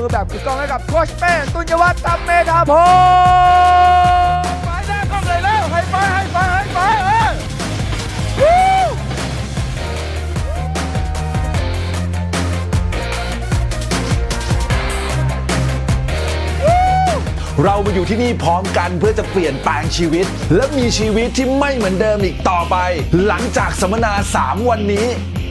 มือแบบกึกก้องให้กับโคชเป้ตุนยวัฒน์ตัมเมธาพงศ์ไปหน้กล้องเลยแล้วให้ไปให้ไปให้ไปเออเรามาอยู่ที่นี่พร้อมกันเพื่อจะเปลี่ยนแปลงชีวิต และมีชีวิตที่ไม่เหมือนเดิมอีกต่อไป หลังจากสัมมนา 3 วันนี้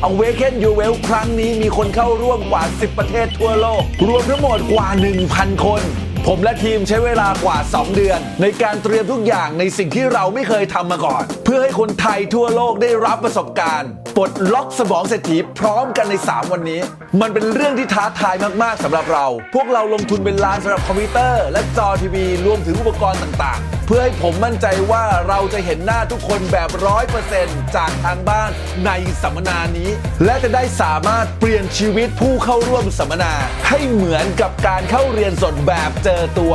Awaken Your Well ครั้งนี้มีคนเข้าร่วมกว่า 10 ประเทศทั่วโลก รวมทั้งหมดกว่า 1,000 คน ผมและทีมใช้เวลากว่า 2 เดือน ในการเตรียมทุกอย่างในสิ่งที่เราไม่เคยทำมาก่อน เพื่อให้คนไทยทั่วโลกได้รับประสบการณ์ ปลดล็อกสมองเศรษฐีพร้อมกันใน 3 วันนี้ มันเป็นเรื่องที่ท้าทายมาก ๆสำหรับเรา พวกเราลงทุนเป็นล้านสำหรับคอมพิวเตอร์ และจอทีวี รวมถึงอุปกรณ์ต่างๆ เพื่อให้ผมมั่นใจว่าเราจะเห็นหน้าทุกคนแบบร้อยเปอร์เซ็นต์จากทางบ้านในสัมมนานี้ และจะได้สามารถเปลี่ยนชีวิตผู้เข้าร่วมสัมมนา ให้เหมือนกับการเข้าเรียนสดแบบเจอตัว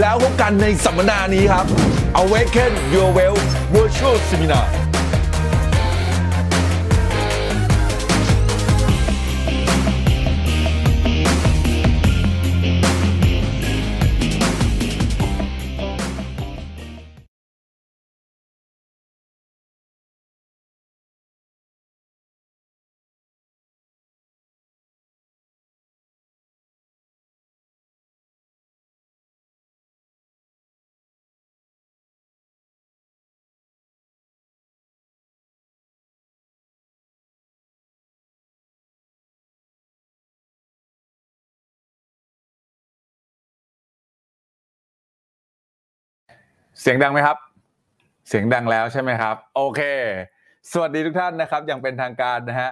แล้วพบกันในสัมมนานี้ครับ Awaken Your Well Virtual Seminar เสียงดังไหมครับ เสียงดังแล้วใช่ไหมครับ โอเค สวัสดีทุกท่านนะครับ อย่างเป็นทางการนะฮะ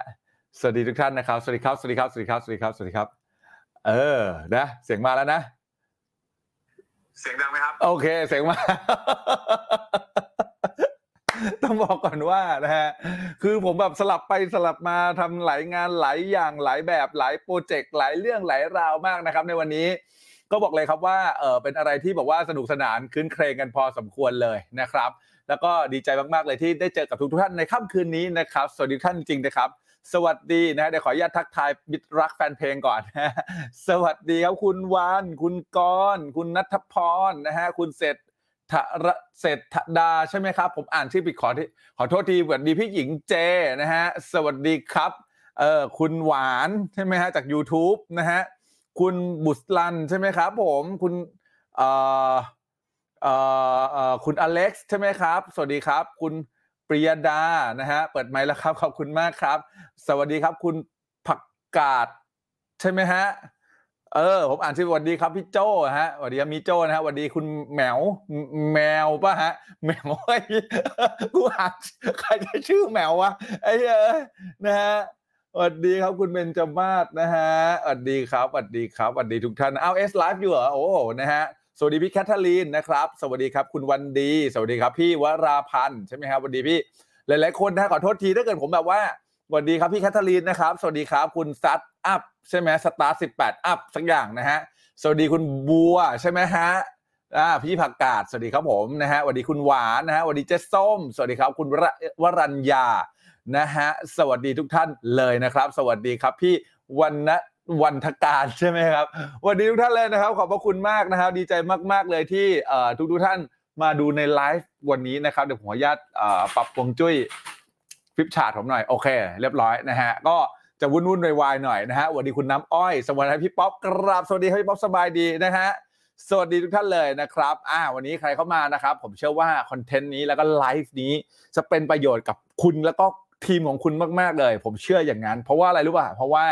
สวัสดีทุกท่านนะครับสวัสดีครับสวัสดีครับสวัสดีครับสวัสดีครับสวัสดีครับ เออนะเสียงมาแล้วนะ เสียงดังไหมครับ โอเค เสียงมา ต้องบอกก่อนว่านะฮะคือผมแบบสลับไปสลับมาทำหลายงานหลายอย่างหลายแบบหลายโปรเจกต์หลายเรื่องหลายราวมากนะครับ ในวันนี้ ก็บอกเลยครับว่าเออเป็นอะไรที่บอกว่าสนุกสนานคืนเครงกันพอสมควรเลยนะครับ แล้วก็ดีใจมากๆเลยที่ได้เจอกับทุกๆท่านในค่ำคืนนี้นะครับสวัสดีท่านจริงๆนะครับ สวัสดีนะฮะเดี๋ยวขออนุญาตทักทายมิตรรักแฟนเพลงก่อนสวัสดีครับคุณวานคุณกรณ์คุณนัทพรนะฮะคุณเศรษฐระเศรษฐดาใช่ไหมครับ ผมอ่านชื่อผิดขอที่ขอโทษทีสวัสดีพี่หญิงเจนะฮะสวัสดีครับเออคุณหวานใช่ไหมฮะจาก YouTube นะฮะ คุณบุษลันใช่ไหมครับผมคุณเอ่อเอ่อคุณอเล็กซ์ใช่ไหมครับ สวัสดีครับ คุณปริยดานะฮะเปิดไมค์แล้วครับขอบคุณมากครับ สวัสดีครับคุณผักกาดใช่ไหมฮะเออผมอ่านชื่อสวัสดีครับพี่โจฮะสวัสดีครับมีโจนะฮะสวัสดีคุณแมวแมวป่ะฮะแมวไอ้กูอ่านใครจะชื่อแมววะไอ้เออนะฮะ สวัสดีครับคุณเบนจมาศนะฮะสวัสดีครับสวัสดีครับสวัสดีทุกท่านเอาเอสไลฟ์อยู่เหรอโอ้นะฮะสวัสดีพี่แคทเธอรีนนะครับ สวัสดีครับคุณวันดี สวัสดีครับพี่วราพันธ์ใช่ไหมครับสวัสดีพี่ หลายๆคนนะขอโทษทีถ้าเกิดผมแบบว่าสวัสดีครับพี่แคทเธอรีนนะครับ สวัสดีครับคุณซัตอัพใช่ไหมสตาร์สิบแปดอัพสักอย่างนะฮะสวัสดีคุณบัวใช่ไหมฮะอ่าพี่ผักกาดสวัสดีครับผมนะฮะสวัสดีคุณหวานนะฮะสวัสดีเจสส้ม สวัสดีครับคุณวรวรัญญา นะฮะสวัสดีทุกท่านเลยนะครับ สวัสดีครับพี่วันณวันทการใช่ไหมครับสวัสดีทุกท่านเลยนะครับ ขอบพระคุณมากนะครับ ดีใจมาก ๆ เลยที่เอ่อทุกท่านมาดูในไลฟ์วันนี้นะครับเดี๋ยวผมขออนุญาตปรับฮวงจุ้ยฟิปชาร์ตผมหน่อยโอเค เรียบร้อยนะฮะก็จะวุ่นวุ่นวายๆหน่อยนะฮะสวัสดีคุณน้ำอ้อย สวัสดีพี่ป๊อปกราบสวัสดีพี่ป๊อปสบายดีนะฮะสวัสดีทุกท่านเลยนะครับอ่าวันนี้ใครเข้ามานะครับ ผมเชื่อว่าคอนเทนต์นี้แล้วก็ไลฟ์นี้จะเป็นประโยชน์กับคุณแล้วก็ ทีมของคุณมากๆเลย ผมเชื่ออย่างนั้น เพราะว่าอะไรรู้ป่ะเพราะว่า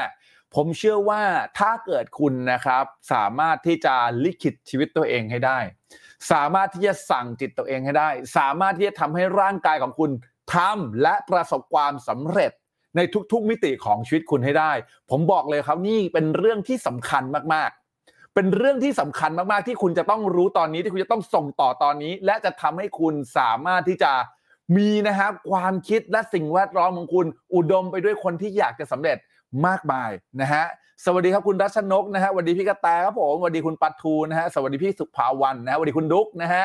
ผมเชื่อว่าถ้าเกิดคุณนะครับ สามารถที่จะลิขิตชีวิตตัวเองให้ได้ สามารถที่จะสั่งจิตตัวเองให้ได้ สามารถที่จะทำให้ร่างกายของคุณทำและประสบความสำเร็จในทุกๆมิติของชีวิตคุณให้ได้ ผมบอกเลยครับนี่เป็นเรื่องที่สำคัญมากๆ เป็นเรื่องที่สำคัญมากๆ ที่คุณจะต้องรู้ตอนนี้ที่คุณจะต้องส่งต่อตอนนี้ และจะทำให้คุณสามารถที่จะ มีนะครับความคิดและสิ่งแวดล้อมของคุณ อุดมไปด้วยคนที่อยากจะสำเร็จมากมายนะฮะสวัสดีครับคุณรัชนกนะฮะสวัสดีพี่กระแตครับผมสวัสดีคุณปัทูนะฮะสวัสดีพี่สุภาวันนะฮะสวัสดีคุณดุ๊กนะฮะ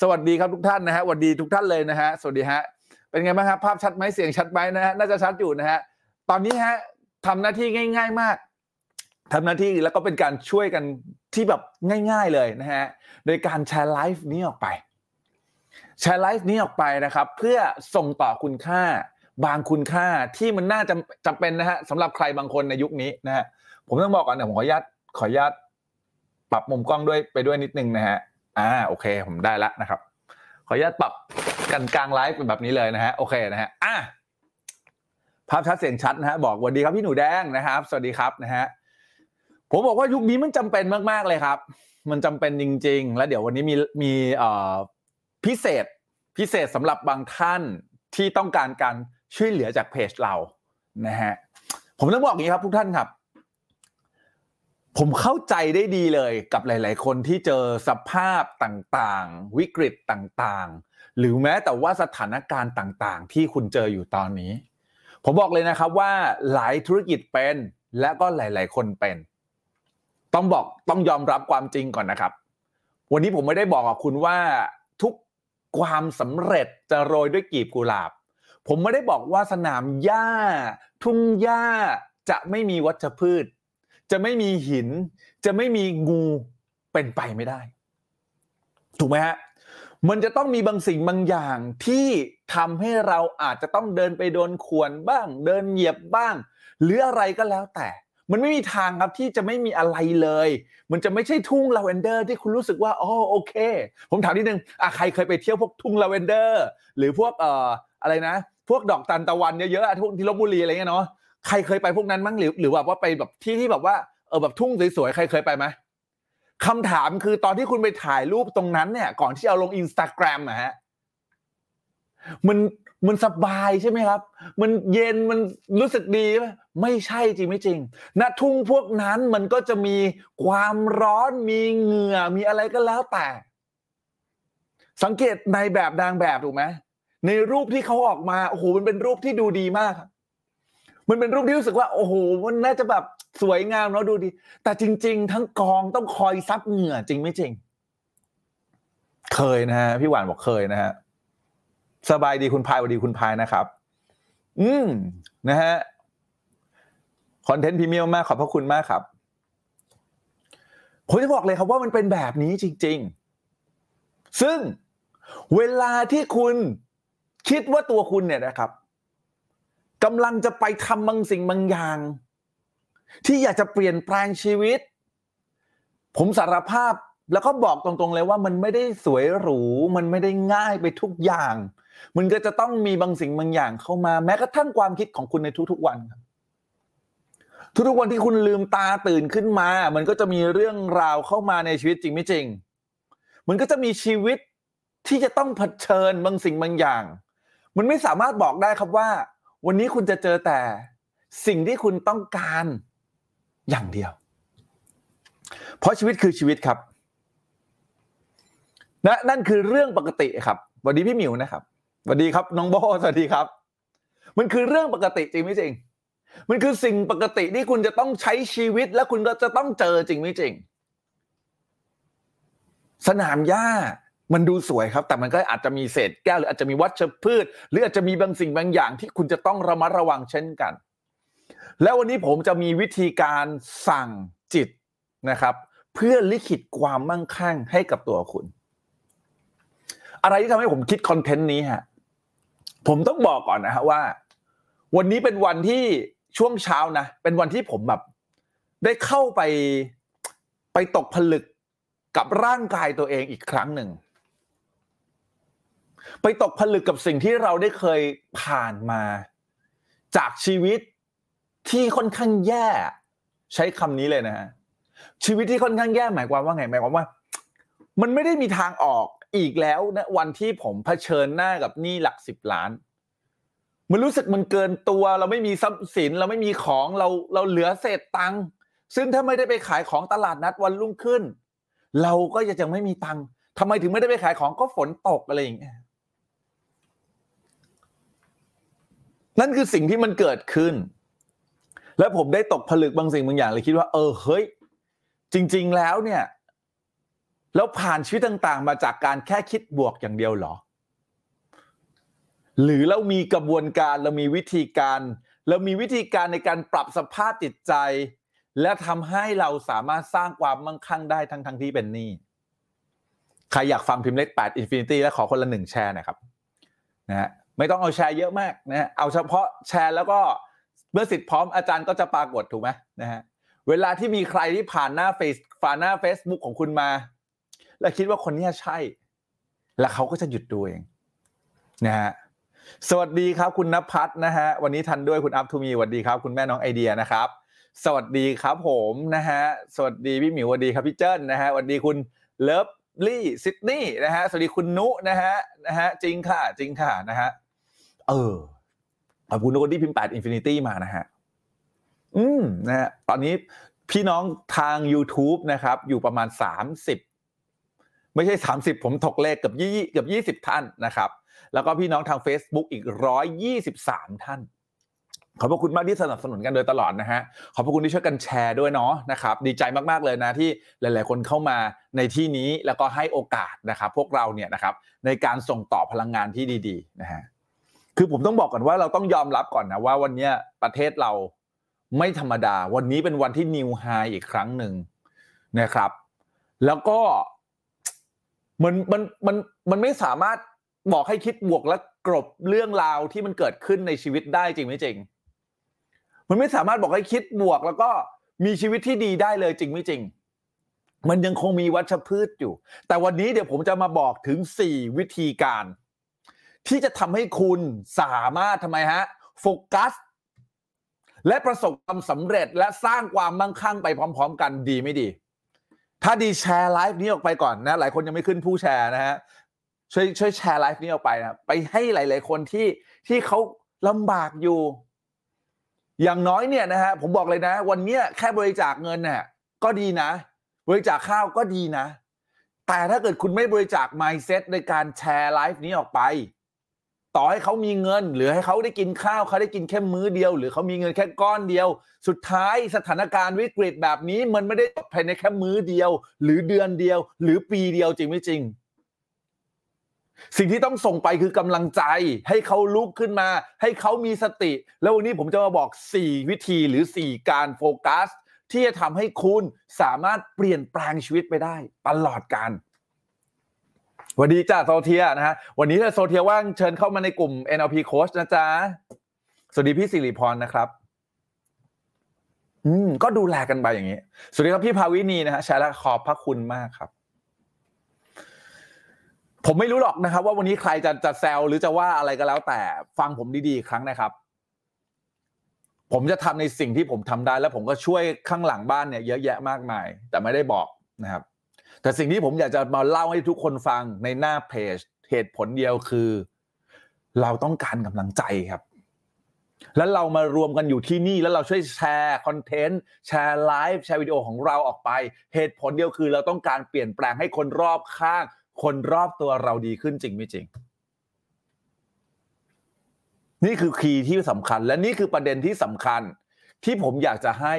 สวัสดีครับทุกท่านนะฮะสวัสดีทุกท่านเลยนะฮะสวัสดีฮะเป็นไงบ้างครับภาพชัดไหมเสียงชัดไหมนะฮะน่าจะชัดอยู่นะฮะตอนนี้ฮะทำหน้าที่ง่าย ๆมากทำหน้าที่แล้วก็เป็นการช่วยกันที่แบบง่าย ๆเลยนะฮะโดยการแชร์ไลฟ์นี้ออกไป แชร์ไลฟ์นี้ออกไปนะครับ เพื่อส่งต่อคุณค่าบางคุณค่าที่มันน่าจะจำเป็นนะฮะสำหรับใครบางคนในยุคนี้นะฮะผมต้องบอกก่อนนะผมขออนุญาตขออนุญาตปรับมุมกล้องด้วยไปด้วยนิดนึงนะฮะอ่าโอเค ผมได้ล้วนะครับ ขออนุญาตปรับกันกลางไลฟ์เป็นแบบนี้เลยนะฮะโอเคนะฮะอะภาพชัดเสียงชัดนะฮะบอกสวัสดีครับพี่หนูแดงนะครับ สวัสดีครับนะฮะผมบอกว่ายุคนี้มันจำเป็นมากๆเลยครับ มันจำเป็นจริง ๆ แล้วเดี๋ยววันนี้มีมีเอ่อ พิเศษพิเศษสำหรับบางท่านที่ต้องการการช่วยเหลือจากเพจเรานะฮะผมต้องบอกอย่างนี้ครับทุกท่านครับ ผมเข้าใจได้ดีเลยกับหลาย ๆ คนที่เจอสภาพต่างๆ วิกฤตต่างๆ หรือแม้แต่ว่าสถานการณ์ต่างๆ ที่คุณเจออยู่ตอนนี้ ผมบอกเลยนะครับว่าหลายธุรกิจเป็นและก็หลาย ๆ คนเป็น ต้องบอกต้องยอมรับความจริงก่อนนะครับ วันนี้ผมไม่ได้บอกกับคุณว่า ความสำเร็จจะโรยด้วยกีบกุหลาบ ผมไม่ได้บอกว่าสนามหญ้า ทุ่งหญ้าจะไม่มีวัชพืช จะไม่มีหิน จะไม่มีงูเป็นไปไม่ได้ ถูกไหมฮะมันจะต้องมีบางสิ่งบางอย่างที่ทำให้เราอาจจะต้องเดินไปโดนข่วนบ้าง เดินเหยียบบ้าง หรืออะไรก็แล้วแต่ มันไม่มีทางครับที่จะไม่มีอะไรเลย มันจะไม่ใช่ทุ่งลาเวนเดอร์ที่คุณรู้สึกว่าอ๋อโอเค ผมถามนิดนึงอะใครเคยไปเที่ยวพวกทุ่งลาเวนเดอร์ หรือพวกเอ่ออะไรนะ พวกดอกตันตะวันเยอะๆทุกที่ลบบุรีอะไรเงี้ยเนาะใครเคยไปพวกนั้นมั้งหรือหรือแบบว่าไปแบบที่ที่แบบว่าเออแบบทุ่งสวยๆใครเคยไปไหมคำถามคือตอนที่คุณไปถ่ายรูปตรงนั้นเนี่ย ก่อนที่เอาลงอินสตาแกรมอะฮะมันมันสบายใช่ไหมครับ มันเย็นมันรู้สึกดี ไม่ใช่จริงไม่จริงณทุ่งพวกนั้นมันก็จะมีความร้อนมีเหงื่อมีอะไรก็แล้วแต่ สังเกตในแบบนางแบบถูกไหมในรูปที่เขาออกมาโอ้โหมันเป็นรูปที่ดูดีมาก มันเป็นรูปที่รู้สึกว่า โอ้โห มันน่าจะแบบสวยงามเนาะดูดี แต่จริง ๆ ทั้งกองต้องคอยซับเหงื่อจริงไม่จริง เคยนะฮะพี่หวานบอกเคยนะฮะสบายดีคุณพายวัสดีคุณพายนะครับ อืมนะฮะ คอนเทนต์พรีเมียมมากขอบพระคุณมากครับผมจะบอกเลยครับว่ามันเป็นแบบนี้จริง ๆ ซึ่งเวลาที่คุณคิดว่าตัวคุณเนี่ยนะครับกำลังจะไปทำบางสิ่งบางอย่าง ที่อยากจะเปลี่ยนแปลงชีวิต ผมสารภาพแล้วก็บอกตรงๆเลยว่ามันไม่ได้สวยหรู มันไม่ได้ง่ายไปทุกอย่าง มันก็จะต้องมีบางสิ่งบางอย่างเข้ามา แม้กระทั่งความคิดของคุณในทุกๆวันครับ ทุกๆวันที่คุณลืมตาตื่นขึ้นมา มันก็จะมีเรื่องราวเข้ามาในชีวิตจริงไม่จริง มันก็จะมีชีวิตที่จะต้องเผชิญบางสิ่งบางอย่าง มันไม่สามารถบอกได้ครับว่า วันนี้คุณจะเจอแต่สิ่งที่คุณต้องการอย่างเดียว เพราะชีวิตคือชีวิตครับนะนั่นคือเรื่องปกติครับสวัสดีพี่หมิวนะครับสวัสดีครับน้องโบสวัสดีครับ มันคือเรื่องปกติจริงไม่จริง มันคือสิ่งปกติที่คุณจะต้องใช้ชีวิตและคุณก็จะต้องเจอจริงไม่จริง สนามหญ้ามันดูสวยครับ แต่มันก็อาจจะมีเศษแก้วหรืออาจจะมีวัชพืช หรืออาจจะมีบางสิ่งบางอย่างที่คุณจะต้องระมัดระวังเช่นกัน แล้ววันนี้ผมจะมีวิธีการสั่งจิตนะครับ เพื่อลิขิตความมั่งคั่งให้กับตัวคุณ อะไรที่ทำให้ผมคิดคอนเทนต์นี้ฮะผมต้องบอกก่อนนะฮะว่า วันนี้เป็นวันที่ ช่วงเช้านะ เป็นวันที่ผมแบบ ได้เข้าไปไปตกผลึกกับร่างกายตัวเองอีกครั้งหนึ่ง ไปตกผลึกกับสิ่งที่เราได้เคยผ่านมา จากชีวิตที่ค่อนข้างแย่ ใช้คำนี้เลยนะฮะชีวิตที่ค่อนข้างแย่หมายความว่าไงหมายความว่า มันไม่ได้มีทางออกอีกแล้วนะวันที่ผมเผชิญหน้ากับหนี้หลักสิบล้าน มันรู้สึกมันเกินตัว เราไม่มีทรัพย์สิน เราไม่มีของเราเราเหลือเศษตังค์ซึ่งถ้าไม่ได้ไปขายของตลาดนัดวันรุ่งขึ้น เราก็ยังไม่มีตังค์ทำไมถึงไม่ได้ไปขายของก็ฝนตกอะไรอย่างเงี้ยนั่นคือสิ่งที่มันเกิดขึ้น แล้วผมได้ตกผลึกบางสิ่งบางอย่างเลยคิดว่า เออเฮ้ย จริง ๆ แล้วเนี่ย แล้วผ่านชีวิตต่าง ๆ มาจากการแค่คิดบวกอย่างเดียวเหรอ หรือเรามีกระบวนการเรามีวิธีการ เรามีวิธีการในการปรับสภาพจิตใจ และทำให้เราสามารถสร้างความมั่งคั่งได้ทั้งทั้งที่เป็นหนี้ใครอยากฟังพิมพ์เลข8 Infinity และขอคนละหนึ่งแชร์นะครับนะฮะไม่ต้องเอาแชร์เยอะมากนะฮะเอาเฉพาะแชร์แล้วก็เมื่อศิษย์พร้อมอาจารย์ก็จะปรากฏถูกไหมนะฮะเวลาที่มีใครที่ผ่านหน้าเฟซผ่านหน้า Facebook ของคุณมา แล้วคิดว่าคนนี้ใช่ แล้วเขาก็จะหยุดดูเองนะฮะ สวัสดีครับคุณนภัสนะฮะวันนี้ทันด้วยคุณอัพทูมีสวัสดีครับ คุณแม่น้องไอเดียนะครับ สวัสดีครับผมนะฮะสวัสดีพี่หมิวสวัสดีครับพี่เจิ้นนะฮะสวัสดีคุณ Lovely Sydney นะฮะสวัสดีคุณนุนะฮะนะฮะจริงค่ะ จริงค่ะนะฮะเออขอบคุณทุกคนที่พิมพ์8 Infinity มานะฮะอืมนะฮะตอนนี้พี่น้องทาง YouTube นะครับ อยู่ประมาณ 30 ไม่ใช่ 30 ผมถกเลขเกับยี่เกือบ20 ท่านนะครับ แล้วก็พี่น้องทาง Facebook อีก 123 ท่าน ขอบพระคุณมากที่สนับสนุนกันโดยตลอดนะฮะ ขอบพระคุณที่ช่วยกันแชร์ด้วยเนาะนะครับ ดีใจมากๆเลยนะที่หลาย ๆ คนเข้ามาในที่นี้แล้วก็ให้โอกาสนะครับพวกเราเนี่ยนะครับในการส่งต่อพลังงานที่ดีๆนะฮะ คือผมต้องบอกก่อนว่าเราต้องยอมรับก่อนนะว่าวันนี้ประเทศเราไม่ธรรมดา วันนี้เป็นวันที่นิวไฮอีกครั้งหนึ่งนะครับ แล้วก็มันมันมันมันไม่สามารถ บอกให้คิดบวกและกลบเรื่องราวที่มันเกิดขึ้นในชีวิตได้จริงไม่จริง มันไม่สามารถบอกให้คิดบวกแล้วก็มีชีวิตที่ดีได้เลยจริงไม่จริง มันยังคงมีวัชพืชอยู่ แต่วันนี้เดี๋ยวผมจะมาบอกถึง 4 วิธีการ ที่จะทำให้คุณสามารถทำไมฮะโฟกัส และประสบความสำเร็จและสร้างความมั่งคั่งไปพร้อม ๆ กันดีไม่ดีถ้าดีแชร์ไลฟ์นี้ออกไปก่อนนะ หลายคนยังไม่ขึ้นผู้แชร์นะฮะ ช่วยช่วยแชร์ไลฟ์นี้ออกไปนะไปให้หลาย ๆ คนที่ที่เขาลำบากอยู่ อย่างน้อยเนี่ยนะฮะผมบอกเลยนะ วันเนี้ยแค่บริจาคเงินเนี่ยก็ดีนะ บริจาคข้าวก็ดีนะ แต่ถ้าเกิดคุณไม่บริจาค mindset ในการแชร์ไลฟ์นี้ออกไป ต่อให้เขามีเงิน หรือให้เขาได้กินข้าวเขาได้กินแค่มื้อเดียว หรือเขามีเงินแค่ก้อนเดียว สุดท้ายสถานการณ์วิกฤตแบบนี้มันไม่ได้จบภายในแค่มื้อเดียว หรือเดือนเดียว หรือปีเดียวจริงไม่จริง สิ่งที่ต้องส่งไปคือกำลังใจ ให้เขาลุกขึ้นมา ให้เขามีสติ แล้ววันนี้ผมจะมาบอก 4 วิธีหรือ 4 การโฟกัส ที่จะทำให้คุณสามารถเปลี่ยนแปลงชีวิตไปได้ ตลอดกาลสวัสดีจ้าโซเทียนะฮะวันนี้ถ้าโซเทียว่างเชิญเข้ามาในกลุ่ม NLP Coach นะจ๊ะสวัสดีพี่สิริพรนะครับอืมก็ดูแลกันไปอย่างนี้ สวัสดีครับพี่ภาวินีนะฮะแชร์และขอบพระคุณมากครับ ผมไม่รู้หรอกนะครับ ว่าวันนี้ใครจะจะแซวหรือจะว่าอะไรก็แล้ว แต่ฟังผมดีๆครั้งนะครับ ผมจะทำในสิ่งที่ผมทำได้ แล้วผมก็ช่วยข้างหลังบ้านเนี่ยเยอะแยะมากมาย แต่ไม่ได้บอกนะครับ แต่สิ่งที่ผมอยากจะมาเล่าให้ทุกคนฟังในหน้าเพจเหตุผลเดียวคือ เราต้องการกำลังใจครับ แล้วเรามารวมกันอยู่ที่นี่แล้วเราช่วยแชร์ content แชร์ไลฟ์แชร์วิดีโอของเราออกไป เหตุผลเดียวคือ เราต้องการเปลี่ยนแปลงให้คนรอบข้าง คนรอบตัวเราดีขึ้นจริงไม่จริง นี่คือคีย์ที่สำคัญ และนี่คือประเด็นที่สำคัญ ที่ผมอยากจะให้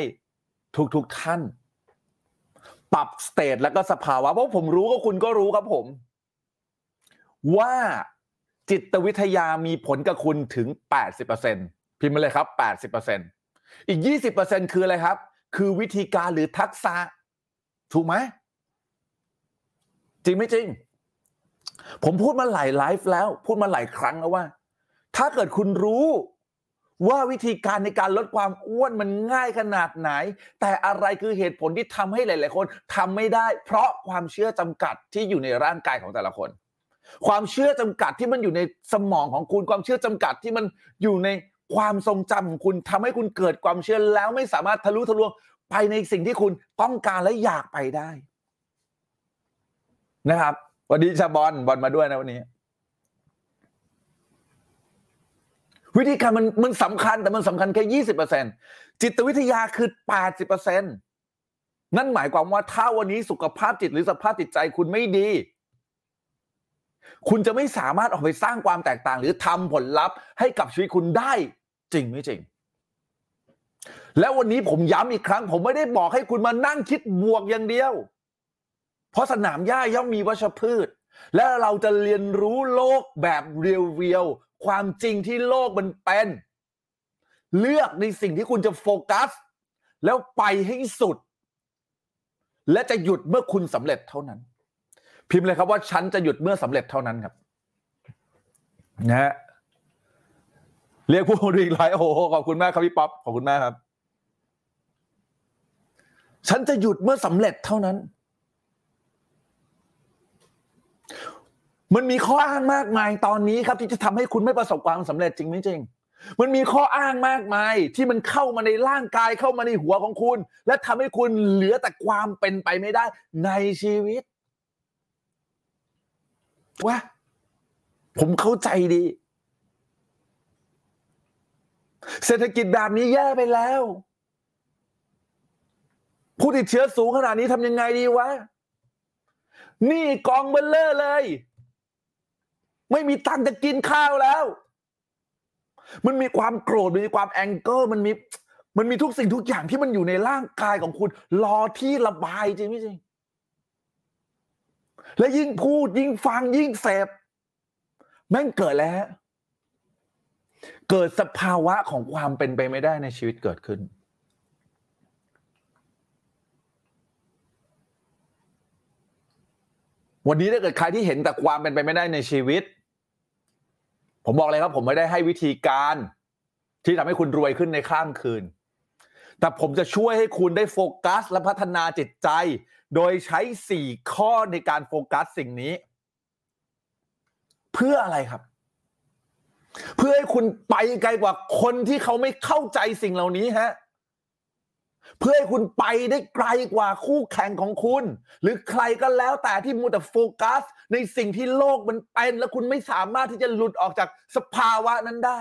ทุกๆทท่าน ปรับสเตทและก็สภาวะเพราะผมรู้ก็คุณก็รู้ครับผม ว่าจิตวิทยามีผลกับคุณถึง 80%พิมพ์มาเลยครับ 80%อีก 20%คืออะไรครับ คือวิธีการหรือทักษะ ถูกไหมจริงไม่จริง ผมพูดมาหลายไลฟ์แล้ว พูดมาหลายครั้งแล้วว่า ถ้าเกิดคุณรู้ว่าวิธีการในการลดความอ้วนมันง่ายขนาดไหน แต่อะไรคือเหตุผลที่ทำให้หลาย ๆ คนทำไม่ได้ เพราะความเชื่อจำกัดที่อยู่ในร่างกายของแต่ละคน ความเชื่อจำกัดที่มันอยู่ในสมองของคุณความเชื่อจำกัดที่มันอยู่ในความทรงจำของคุณทำให้คุณเกิดความเชื่อแล้วไม่สามารถทะลุทะลวงไปในสิ่งที่คุณต้องการและอยากไปได้นะครับ วันดีชาบอลบอลมาด้วยนะวันนี้ วิธีการมันมันสำคัญ แต่มันสำคัญแค่ยี่สิบเปอร์เซ็นจิตวิทยาคือแปดสิบเปอร์เซ็นนั่นหมายความว่าถ้าวันนี้สุขภาพจิตหรือสภาพจิตใจคุณไม่ดี คุณจะไม่สามารถออกไปสร้างความแตกต่าง หรือทำผลลัพธ์ให้กับชีวิตคุณได้ จริงไม่จริง แล้ววันนี้ผมย้ำอีกครั้ง ผมไม่ได้บอกให้คุณมานั่งคิดบวกอย่างเดียว เพราะสนามหญ้าย่อมมีวัชพืช และเราจะเรียนรู้โลกแบบเรียวๆความจริงที่โลกมันเป็น เลือกในสิ่งที่คุณจะโฟกัส แล้วไปให้สุด และจะหยุดเมื่อคุณสำเร็จเท่านั้น พิมพ์เลยครับว่าฉันจะหยุดเมื่อสำเร็จเท่านั้นครับนะฮะเรียกผู้ดูอีกหลายโอ้โหขอบคุณมากครับพี่ป๊อปขอบคุณมากครับ ฉันจะหยุดเมื่อสำเร็จเท่านั้น มันมีข้ออ้างมากมายตอนนี้ครับที่จะทำให้คุณไม่ประสบความสำเร็จจริงไม่จริง มันมีข้ออ้างมากมายที่มันเข้ามาในร่างกายเข้ามาในหัวของคุณ และทำให้คุณเหลือแต่ความเป็นไปไม่ได้ในชีวิตว่าผมเข้าใจดี เศรษฐกิจแบบนี้แย่ไปแล้ว ผู้ติดเชื้อสูงขนาดนี้ทำยังไงดีวะ นี่กองเบลเลอร์เลย ไม่มีตังค์จะกินข้าวแล้ว มันมีความโกรธมันมีความแองเกิลมันมีมันมีทุกสิ่งทุกอย่างที่มันอยู่ในร่างกายของคุณ รอที่ระบายจริงไม่จริง และยิ่งพูดยิ่งฟังยิ่งเสพแม่งเกิดแล้ว เกิดสภาวะของความเป็นไปไม่ได้ในชีวิตเกิดขึ้น วันนี้ถ้าเกิดใครที่เห็นแต่ความเป็นไปไม่ได้ในชีวิต ผมบอกเลยครับ ผมไม่ได้ให้วิธีการที่ทำให้คุณรวยขึ้นในข้ามคืน แต่ผมจะช่วยให้คุณได้โฟกัสและพัฒนาจิตใจ โดยใช้สี่ข้อในการโฟกัสสิ่งนี้ เพื่ออะไรครับ เพื่อให้คุณไปไกลกว่าคนที่เขาไม่เข้าใจสิ่งเหล่านี้ฮะ เพื่อให้คุณไปได้ไกลกว่าคู่แข่งของคุณ หรือใครก็แล้วแต่ที่มัวแต่โฟกัส ในสิ่งที่โลกมันเป็น และคุณไม่สามารถที่จะหลุดออกจากสภาวะนั้นได้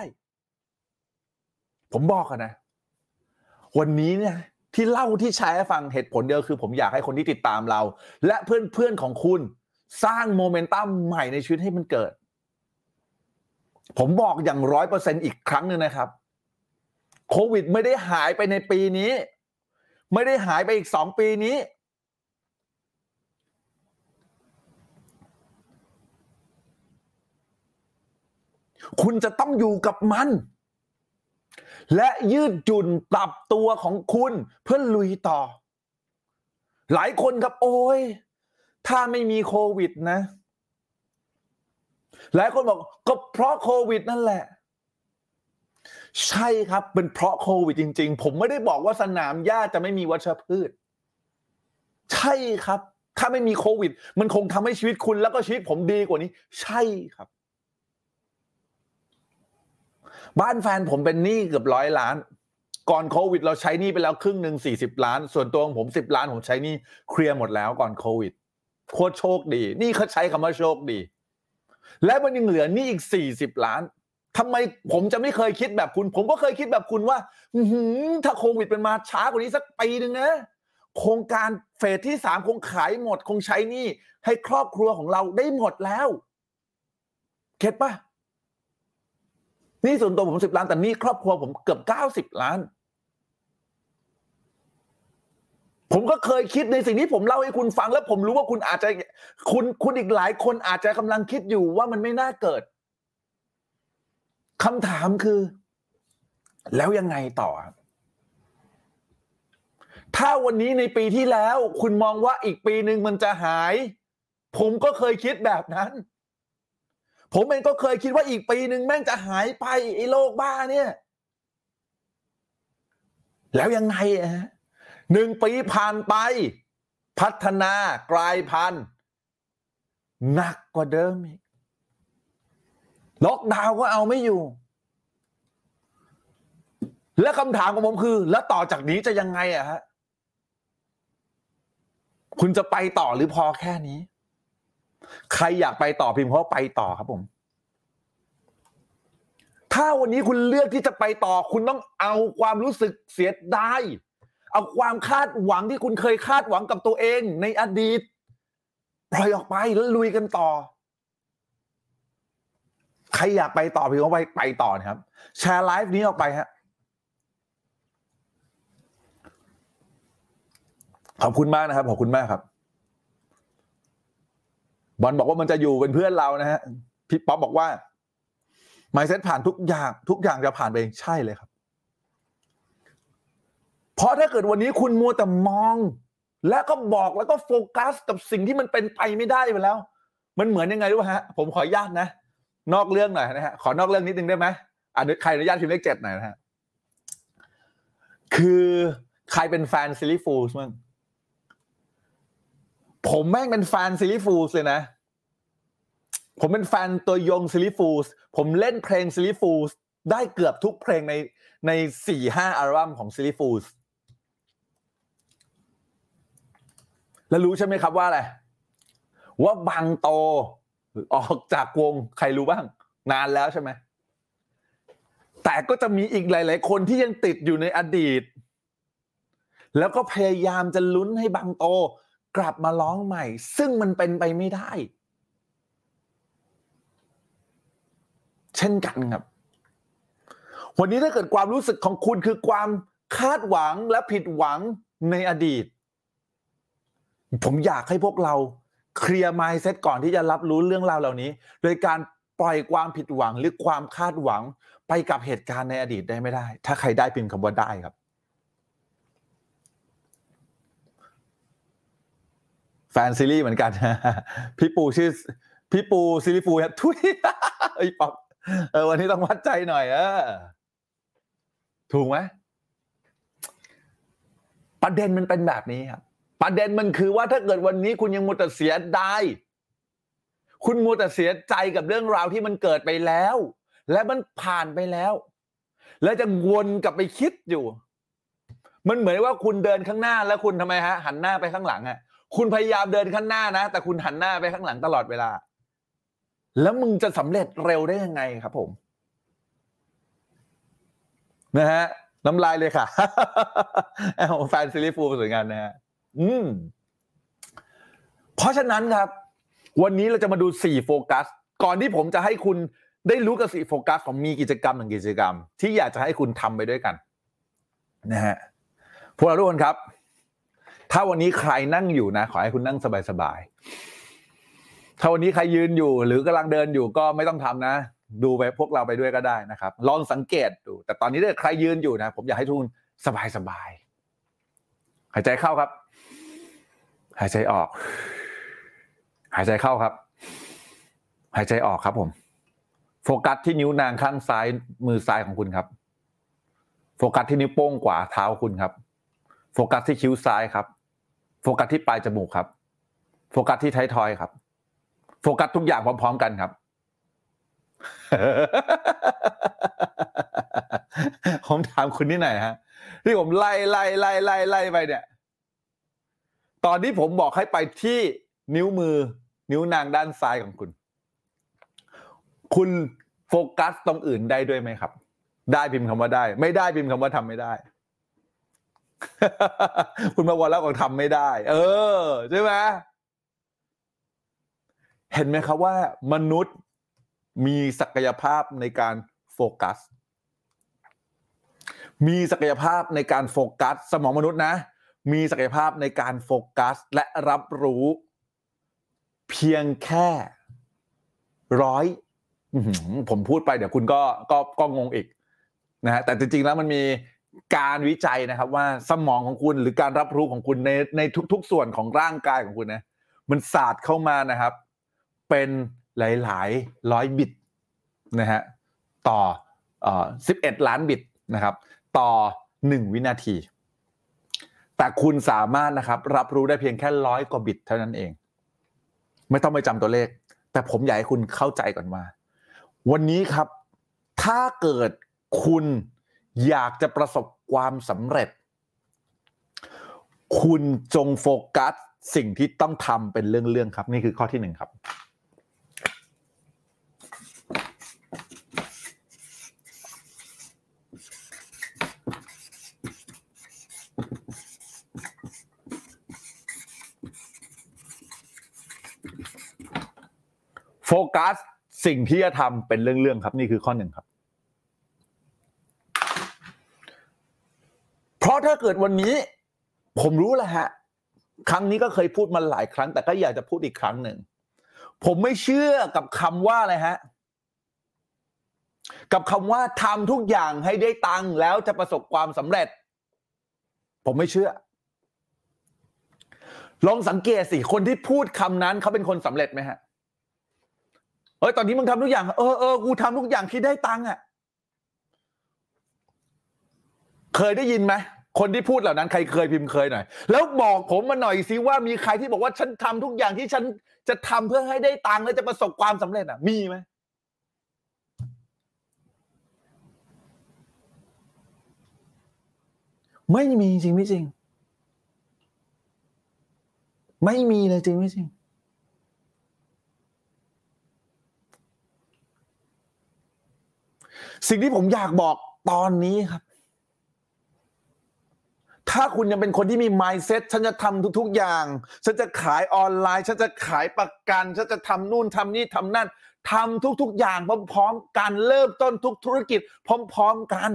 ผมบอกนะ วันนี้เนี่ยที่เล่าที่แชร์ให้ฟังเหตุผลเดียวคือ ผมอยากให้คนที่ติดตามเรา และเพื่อนๆของคุณสร้างโมเมนตัมใหม่ในชีวิตให้มันเกิด ผมบอกอย่างร้อยเปอร์เซ็นอีกครั้งหนึ่งนะครับ โควิดไม่ได้หายไปในปีนี้ ไม่ได้หายไปอีกสองปีนี้ คุณจะต้องอยู่กับมัน และยืดหยุ่นปรับตัวของคุณเพื่อลุยต่อ หลายคนครับโอ้ย ถ้าไม่มีโควิดนะ หลายคนบอกก็เพราะโควิดนั่นแหละ ใช่ครับเป็นเพราะโควิดจริง ๆ ผมไม่ได้บอกว่าสนามหญ้าจะไม่มีวัชพืช ใช่ครับ ถ้าไม่มีโควิด มันคงทำให้ชีวิตคุณแล้วก็ชีวิตผมดีกว่านี้ ใช่ครับ บ้านแฟนผมเป็นหนี้เกือบร้อยล้าน ก่อนโควิด เราใช้หนี้ไปแล้วครึ่งหนึ่งสี่สิบล้าน ส่วนตัวของผมสิบล้านผมใช้หนี้เคลียร์หมดแล้วก่อนโควิดโคตรโชคดี นี่เขาใช้คำว่าโชคดี และมันยังเหลือหนี้อีกสี่สิบล้าน ทำไมผมจะไม่เคยคิดแบบคุณ ผมก็เคยคิดแบบคุณว่าหืถ้าโควิดเป็นมาช้ากว่านี้สักปีหนึ่งนะ โครงการเฟสที่สามคงขายหมด คงใช้หนี้ให้ครอบครัวของเราได้หมดแล้วเข็ดปะนี่ส่วนตัวผมสิบล้านแต่นี่ครอบครัวผมเกือบเก้าสิบล้าน ผมก็เคยคิดในสิ่งที่ผมเล่าให้คุณฟัง แล้วผมรู้ว่าคุณอาจจะ คุณคุณอีกหลายคนอาจจะกำลังคิดอยู่ว่ามันไม่น่าเกิด คำถามคือ แล้วยังไงต่อ ถ้าวันนี้ในปีที่แล้ว คุณมองว่าอีกปีหนึ่งมันจะหาย ผมก็เคยคิดแบบนั้น ผมเองก็เคยคิดว่าอีกปีหนึ่งแม่งจะหายไปไอ้โรคบ้าเนี่ย แล้วยังไงอะฮะหนึ่งปีผ่านไป พัฒนากลายพันธุ์หนักกว่าเดิมอีก ล็อกดาวน์ก็เอาไม่อยู่ และคำถามของผมคือ แล้วต่อจากนี้จะยังไงอะฮะคุณจะไปต่อหรือพอแค่นี้ ใครอยากไปต่อพิมพ์เขาไปต่อครับผม ถ้าวันนี้คุณเลือกที่จะไปต่อ คุณต้องเอาความรู้สึกเสียดายเอาความคาดหวังที่คุณเคยคาดหวังกับตัวเองในอดีต ปล่อยออกไปแล้วลุยกันต่อ ใครอยากไปต่อพิมพ์เข้าไปไปต่อนะครับ แชร์ไลฟ์นี้ออกไปฮะขอบคุณมากนะครับ ขอบคุณมากครับ บอลบอกว่ามันจะอยู่เป็นเพื่อนเรานะฮะพี่ป๊อปบอกว่า mindset ผ่านทุกอย่าง ทุกอย่างจะผ่านไปใช่เลยครับ เพราะถ้าเกิดวันนี้คุณมัวแต่มอง แล้วก็บอกแล้วก็โฟกัสกับสิ่งที่มันเป็นไปไม่ได้ไปแล้ว มันเหมือนยังไงรู้ไหมฮะ ผมขออนุญาตนะ นอกเรื่องหน่อยนะฮะขอนอกเรื่องนิดนึงได้ไหมอะใครอนุญาตพิมพ์เลขเจ็ดหน่อยนะฮะคือใครเป็นแฟน Silly Fools บ้างผมแม่งเป็นแฟน Silly Fools เลยนะ ผมเป็นแฟนตัวยง Silly Fools ผมเล่นเพลง Silly Fools ได้เกือบทุกเพลงในในสี่ห้าอัลบั้มของซิลลี่ฟูลส์แล้วรู้ใช่ไหมครับว่าอะไรว่าบังโต ออกจากวงใครรู้บ้าง นานแล้วใช่ไหมแต่ก็จะมีอีกหลาย ๆ คนที่ยังติดอยู่ในอดีต แล้วก็พยายามจะลุ้นให้บังโต กลับมาร้องใหม่ ซึ่งมันเป็นไปไม่ได้ เช่นกันครับ วันนี้ถ้าเกิดความรู้สึกของคุณคือความคาดหวังและผิดหวังในอดีต ผมอยากให้พวกเรา เคลียร์ mindset ก่อนที่จะรับรู้เรื่องราวเหล่านี้ โดยการปล่อยความผิดหวังหรือความคาดหวังไปกับเหตุการณ์ในอดีตได้ไม่ได้ ถ้าใครได้พิมพ์คำว่าได้ครับ แฟนซีรีส์เหมือนกัน พี่ปูชื่อ พี่ปูซีรีส์ฟูครับทุยไอ้ป๊อปเออวันนี้ต้องวัดใจหน่อย เออ ถูกไหมประเด็นมันเป็นแบบนี้ครับ ประเด็นมันคือว่าถ้าเกิดวันนี้คุณยังมัวแต่เสียดายคุณมัวแต่เสียใจกับเรื่องราวที่มันเกิดไปแล้ว และมันผ่านไปแล้ว แล้วจะวนกลับไปคิดอยู่ มันเหมือนว่าคุณเดินข้างหน้าแล้วคุณทำไมฮะ หันหน้าไปข้างหลังอะคุณพยายามเดินข้างหน้านะ แต่คุณหันหน้าไปข้างหลังตลอดเวลา แล้วมึงจะสำเร็จเร็วได้ยังไงครับ ผมนะฮะน้ำลายเลยค่ะแอลแฟนซีรีส์ฟูลสวยงานนะฮะ อืม เพราะฉะนั้นครับ วันนี้เราจะมาดูสี่โฟกัส ก่อนที่ผมจะให้คุณได้รู้กับสี่โฟกัสของมีกิจกรรมหนึ่งกิจกรรม ที่อยากจะให้คุณทำไปด้วยกัน นะฮะพวกเราทุกคนครับ ถ้าวันนี้ใครนั่งอยู่นะ ขอให้คุณนั่งสบายๆถ้าวันนี้ใครยืนอยู่ หรือกำลังเดินอยู่ก็ไม่ต้องทำนะดูไปพวกเราไปด้วยก็ได้นะครับ ลองสังเกตดู แต่ตอนนี้ถ้าใครยืนอยู่นะ ผมอยากให้ทุกคนสบายๆหายใจเข้าครับ หายใจออก หายใจเข้าครับ หายใจออกครับ ผม โฟกัสที่นิ้วนางข้างซ้ายมือซ้ายของคุณครับ โฟกัสที่นิ้วโป้งขวาเท้าคุณครับ โฟกัสที่คิ้วซ้ายครับ โฟกัสที่ปลายจมูกครับ โฟกัสที่ท้ายทอยครับ โฟกัสทุกอย่างพร้อม ๆ กันครับผมถามคุณนี่ไหนอยฮะ ที่ผมไล่ไล่ไล่ไล่ไล่ไปเนี่ย ตอนที่ผมบอกให้ไปที่นิ้วมือ นิ้วนางด้านซ้ายของคุณ คุณโฟกัสตรงอื่นได้ด้วยไหมครับ ได้พิมพ์คำว่าได้ ไม่ได้พิมพ์คำว่าทำไม่ได้ คุณมาวันแล้วก็ทำไม่ได้ เออใช่ไหมเห็นไหมครับว่ามนุษย์มีศักยภาพในการโฟกัส มีศักยภาพในการโฟกัส สมองมนุษย์นะ มีศักยภาพในการโฟกัสและรับรู้ เพียงแค่ร้อยผมพูดไปเดี๋ยวคุณก็ก็ก็งงอีกนะฮะแต่จริงๆแล้วมันมีการวิจัยนะครับว่าสมองของคุณหรือการรับรู้ของคุณในในทุก ๆ ส่วนของร่างกายของคุณนะมันศาสตร์เข้ามานะครับ เป็นหลายๆร้อยบิตนะฮะต่อเอ่อ11ล้านบิตนะครับ ต่อ1วินาที แต่คุณสามารถนะครับรับรู้ได้เพียงแค่ร้อยกว่าบิตเท่านั้นเอง ไม่ต้องไปจำตัวเลข แต่ผมอยากให้คุณเข้าใจก่อนว่า วันนี้ครับ ถ้าเกิดคุณอยากจะประสบความสำเร็จ คุณจงโฟกัสสิ่งที่ต้องทำเป็นเรื่องๆครับ นี่คือข้อที่หนึ่งครับ โฟกัสสิ่งที่จะทำเป็นเรื่องๆครับ นี่คือข้อหนึ่งครับ เพราะถ้าเกิดวันนี้ ผมรู้แล้วฮะ ครั้งนี้ก็เคยพูดมาหลายครั้ง แต่ก็อยากจะพูดอีกครั้งหนึ่ง ผมไม่เชื่อกับคำว่าอะไรฮะ กับคำว่าทำทุกอย่างให้ได้ตังค์แล้วจะประสบความสำเร็จ ผมไม่เชื่อลองสังเกตสิ คนที่พูดคำนั้นเขาเป็นคนสำเร็จไหมฮะ เฮ้ยตอนนี้มึงทำทุกอย่าง เออเออกูทำทุกอย่างที่ได้ตังค์อะเคยได้ยินไหมคนที่พูดเหล่านั้นใครเคยพิมพ์เคยหน่อย แล้วบอกผมมาหน่อยสิว่ามีใครที่บอกว่าฉันทำทุกอย่างที่ฉันจะทำเพื่อให้ได้ตังค์แล้วจะประสบความสำเร็จอะ มีไหมไม่มีจริงไม่จริง ไม่มีเลยจริงไม่จริง สิ่งที่ผมอยากบอกตอนนี้ครับ ถ้าคุณยังเป็นคนที่มี mindset ฉันจะทำทุก ๆ อย่าง ฉันจะขายออนไลน์ ฉันจะขายประกัน ฉันจะทำนู่นทำนี่ทำนั่นทำทุก ๆ อย่างพร้อมๆกันเริ่มต้นทุกธุรกิจ พร้อม ๆ กัน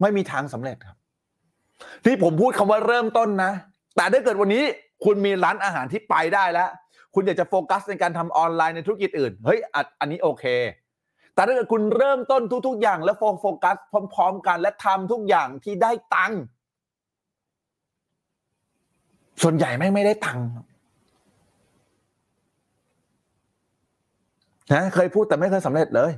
ไม่มีทางสำเร็จครับที่ผมพูดคำว่าเริ่มต้นนะ แต่ถ้าเกิดวันนี้คุณมีร้านอาหารที่ไปได้แล้ว คุณอยากจะโฟกัสในการทำออนไลน์ในธุรกิจอื่น เฮ้ย อันอันนี้โอเค แต่ถ้าเกิดคุณเริ่มต้นทุก ๆ อย่าง แล้วโฟกัสพร้อม ๆ กัน และทำทุกอย่างที่ได้ตังค์ส่วนใหญ่ไม่งไม่ได้ตังค์นะเคยพูดแต่ไม่เคยสำเร็จเลย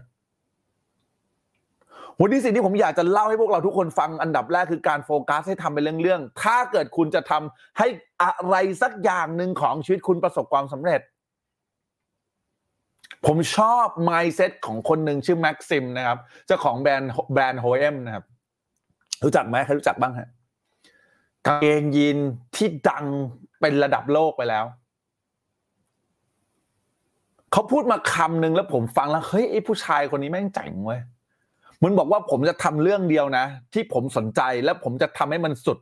วันนี้สิ่งที่ผมอยากจะเล่าให้พวกเราทุกคนฟังอันดับแรกคือการโฟกัสให้ทำเป็นเรื่องๆ ถ้าเกิดคุณจะทำให้อะไรสักอย่างหนึ่งของชีวิตคุณประสบความสำเร็จ ผมชอบ mindset ของคนหนึ่งชื่อแม็กซิมนะครับเจ้าของแบรนด์แบรนด์โฮเอมนะครับ รู้จักไหมใครรู้จักบ้างฮะกางเกงยีนที่ดังเป็นระดับโลกไปแล้ว เขาพูดมาคำหนึ่งแล้วผมฟังแล้วเฮ้ยไอ้ผู้ชายคนนี้แม่งเจ๋งเว้ยมันบอกว่าผมจะทำเรื่องเดียวนะ ที่ผมสนใจและผมจะทำให้มันสุด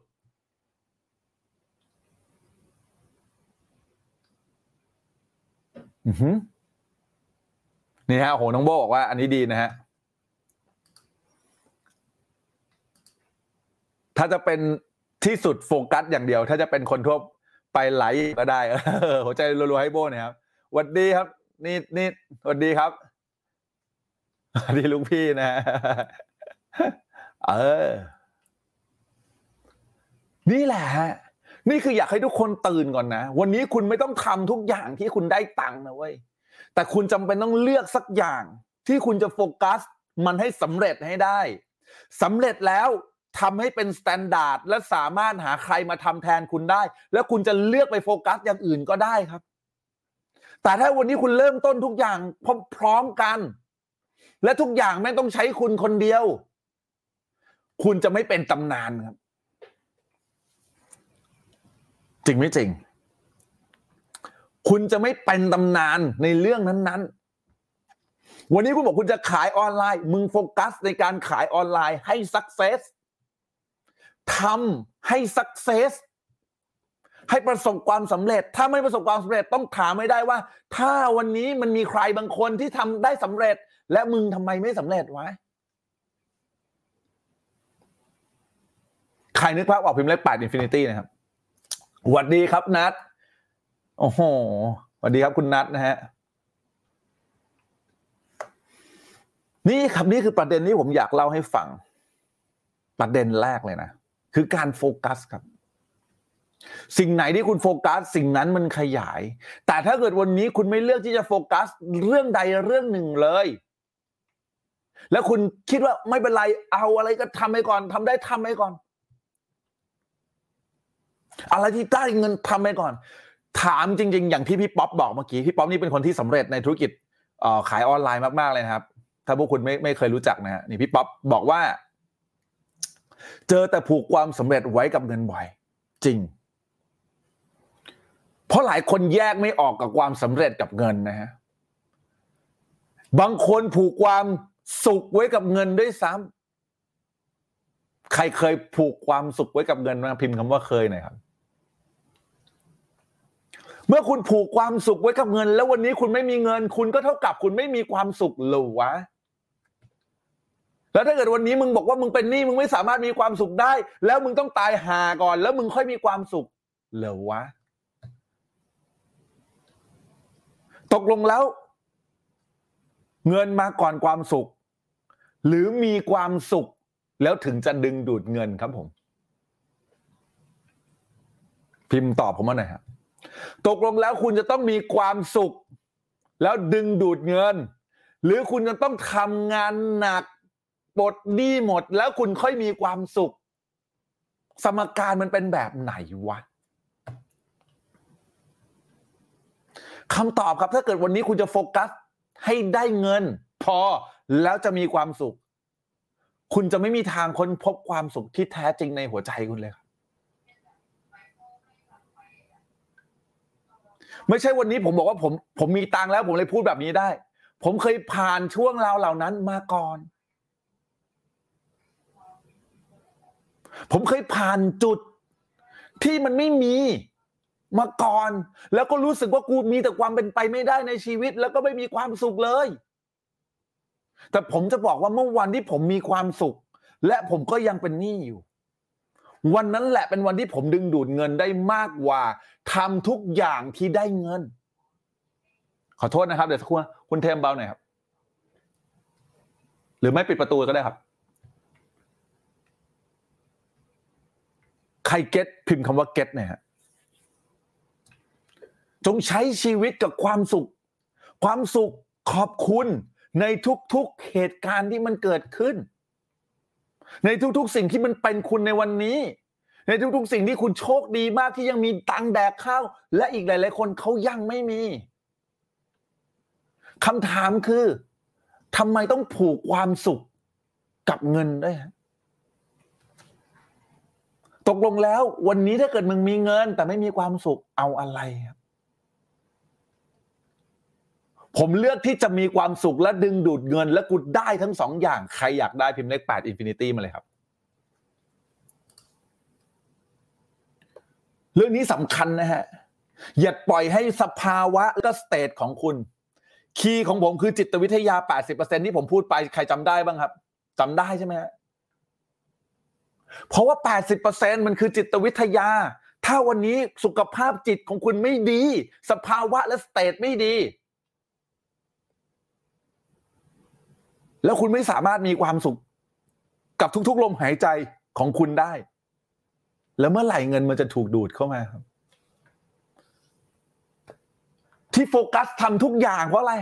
อือหือ นี่ฮะโหน้องโบบอกว่าอันนี้ดีนะฮะถ้าจะเป็นที่สุดโฟกัสอย่างเดียว ถ้าจะเป็นคนทั่วไปไหลก็ได้หัวใจรัวๆให้โบหนะครับสวัสดีครับ นี่นี่สวัสดีครับสวัสดีลุงพี่นะเออ นี่แหละฮะนี่คืออยากให้ทุกคนตื่นก่อนนะ วันนี้คุณไม่ต้องทำทุกอย่างที่คุณได้ตังค์นะเว้ย แต่คุณจำเป็นต้องเลือกสักอย่าง ที่คุณจะโฟกัส มันให้สำเร็จให้ได้สำเร็จแล้วทำให้เป็น standard และสามารถหาใครมาทำแทนคุณได้ แล้วคุณจะเลือกไปโฟกัสอย่างอื่นก็ได้ครับ แต่ถ้าวันนี้คุณเริ่มต้นทุกอย่างพร้อมๆกัน และทุกอย่างแม่งต้องใช้คุณคนเดียว คุณจะไม่เป็นตำนานครับ จริงไม่จริง คุณจะไม่เป็นตำนานในเรื่องนั้นๆ วันนี้คุณบอกคุณจะขายออนไลน์ มึงโฟกัสในการขายออนไลน์ให้ success ทำให้ success ให้ประสบความสำเร็จ ถ้าไม่ประสบความสำเร็จต้องถามให้ได้ว่า ถ้าวันนี้มันมีใครบางคนที่ทำได้สำเร็จ และมึงทำไมไม่สำเร็จวะ ใครนึกภาพออกพิมพ์เลขแปด infinity นะครับสวัสดีครับนัท โอ้โหสวัสดีครับคุณนัทนะฮะนี่ครับนี่คือประเด็นที่ผมอยากเล่าให้ฟัง ประเด็นแรกเลยนะ คือการโฟกัสครับ สิ่งไหนที่คุณโฟกัส สิ่งนั้นมันขยาย แต่ถ้าเกิดวันนี้คุณไม่เลือกที่จะโฟกัส เรื่องใดเรื่องหนึ่งเลย แล้วคุณคิดว่าไม่เป็นไรเอาอะไรก็ทำไปก่อนทำได้ทำไปก่อน อะไรที่ได้เงินทำไปก่อน ถามจริง ๆ อย่างที่พี่ป๊อปบอกเมื่อกี้พี่ป๊อปนี่เป็นคนที่สำเร็จในธุรกิจขายออนไลน์มากๆเลยนะครับ ถ้าพวกคุณไม่ไม่เคยรู้จักนะฮะนี่พี่ป๊อปบอกว่า เจอแต่ผูกความสำเร็จไว้กับเงินบ่อย จริง เพราะหลายคนแยกไม่ออกกับความสำเร็จกับเงินนะฮะบางคนผูกความสุขไว้กับเงินด้วยซ้ำใครเคยผูกความสุขไว้กับเงินมาพิมพ์คำว่าเคยหน่อยครับ เมื่อคุณผูกความสุขไว้กับเงิน แล้ววันนี้คุณไม่มีเงิน คุณก็เท่ากับคุณไม่มีความสุขหรือวะแล้วถ้าเกิดวันนี้มึงบอกว่ามึงเป็นหนี้มึงไม่สามารถมีความสุขได้ แล้วมึงต้องตายหาก่อน แล้วมึงค่อยมีความสุขเหรอวะ ตกลงแล้ว เงินมาก่อนความสุข หรือมีความสุข แล้วถึงจะดึงดูดเงินครับผม พิมพ์ตอบผมมาหน่อยครับ ตกลงแล้วคุณจะต้องมีความสุข แล้วดึงดูดเงิน หรือคุณจะต้องทำงานหนักปลดหนี้หมด แล้วคุณค่อยมีความสุข สมการมันเป็นแบบไหนวะคำตอบครับถ้าเกิดวันนี้คุณจะโฟกัส ให้ได้เงิน พอแล้วจะมีความสุข คุณจะไม่มีทางค้นพบความสุขที่แท้จริงในหัวใจคุณเลยครับ ไม่ใช่วันนี้ผมบอกว่าผมผมมีตังค์แล้ว ผมเลยพูดแบบนี้ได้ ผมเคยผ่านช่วงราวเหล่านั้นมาก่อน ผมเคยผ่านจุดที่มันไม่มีมาก่อน แล้วก็รู้สึกว่ากูมีแต่ความเป็นไปไม่ได้ในชีวิต แล้วก็ไม่มีความสุขเลย แต่ผมจะบอกว่าเมื่อวันที่ผมมีความสุข และผมก็ยังเป็นหนี้อยู่ วันนั้นแหละเป็นวันที่ผมดึงดูดเงินได้มากกว่าทำทุกอย่างที่ได้เงิน ขอโทษนะครับเดี๋ยวสักครู่คุณเทมเบาหน่อยครับ หรือไม่ปิดประตูก็ได้ครับ ใครเก็ตพิมพ์คำว่าเก็ตเนี่ยฮะจงใช้ชีวิตกับความสุข ความสุขขอบคุณในทุกๆเหตุการณ์ที่มันเกิดขึ้น ในทุกๆ สิ่งที่มันเป็นคุณในวันนี้ ในทุกๆ สิ่งที่คุณโชคดีมากที่ยังมีตังแดกข้าว และอีกหลายๆคนเขายังไม่มีคำถามคือทำไมต้องผูกความสุขกับเงินด้วยตกลงแล้ววันนี้ถ้าเกิดมึงมีเงิน แต่ไม่มีความสุขเอาอะไรครับ ผมเลือกที่จะมีความสุขและดึงดูดเงิน และกูได้ทั้งสองอย่างใครอยากได้พิมพ์เลขแปด infinity มาเลยครับ เรื่องนี้สำคัญนะฮะ อย่าปล่อยให้สภาวะและ state ของคุณ คีย์ของผมคือจิตวิทยา 80%ที่ผมพูดไปใครจำได้บ้างครับจำได้ใช่ไหมฮะเพราะว่า 80%มันคือจิตวิทยา ถ้าวันนี้สุขภาพจิตของคุณไม่ดี สภาวะและสเตทไม่ดี แล้วคุณไม่สามารถมีความสุข กับทุกๆลมหายใจของคุณได้ แล้วเมื่อไหร่เงินมันจะถูกดูดเข้ามาครับ ที่โฟกัสทำทุกอย่างเพราะอะไร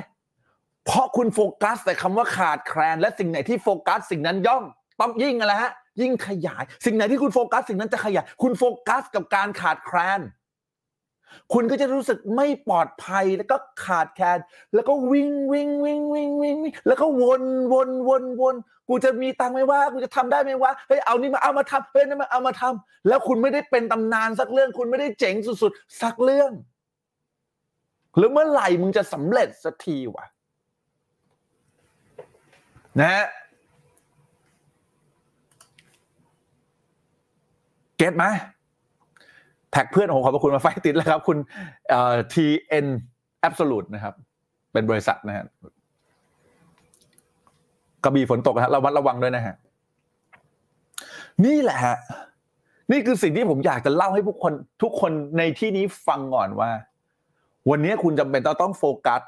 เพราะคุณโฟกัส แต่คำว่าขาดแคลน และสิ่งไหนที่โฟกัส สิ่งนั้นย่อมต้องยิ่งอะไรฮะ ยิ่งขยาย สิ่งไหนที่คุณโฟกัส สิ่งนั้นจะขยาย คุณโฟกัสกับการขาดแคลน คุณก็จะรู้สึกไม่ปลอดภัยแล้วก็ขาดแคลนแล้วก็วิ่งวิ่งวิ่งวิ่งวิ่งแล้วก็วนวนวนวนกูจะมีตังไหมว่ากูจะทำได้ไหมว่าเฮ้ยเอานี่มาเอามาทำเฮ้ยนั่นมาเอามาทำแล้วคุณไม่ได้เป็นตำนานสักเรื่อง คุณไม่ได้เจ๋งสุดๆสักเรื่องหรือเมื่อไหร่มึงจะสำเร็จสักทีวะนะฮะเก็ตไหม แท็กเพื่อนผมขอบคุณมาไฟติดแล้วครับ คุณเอ่อ TN Absolute นะครับ เป็นบริษัทนะฮะกระบี่ฝนตกฮะระวัดระวังด้วยนะฮะนี่แหละฮะนี่คือสิ่งที่ผมอยากจะเล่าให้พวกคนทุกคนในที่นี้ฟังก่อนว่า วันนี้คุณจำเป็นต้องต้องโฟกัส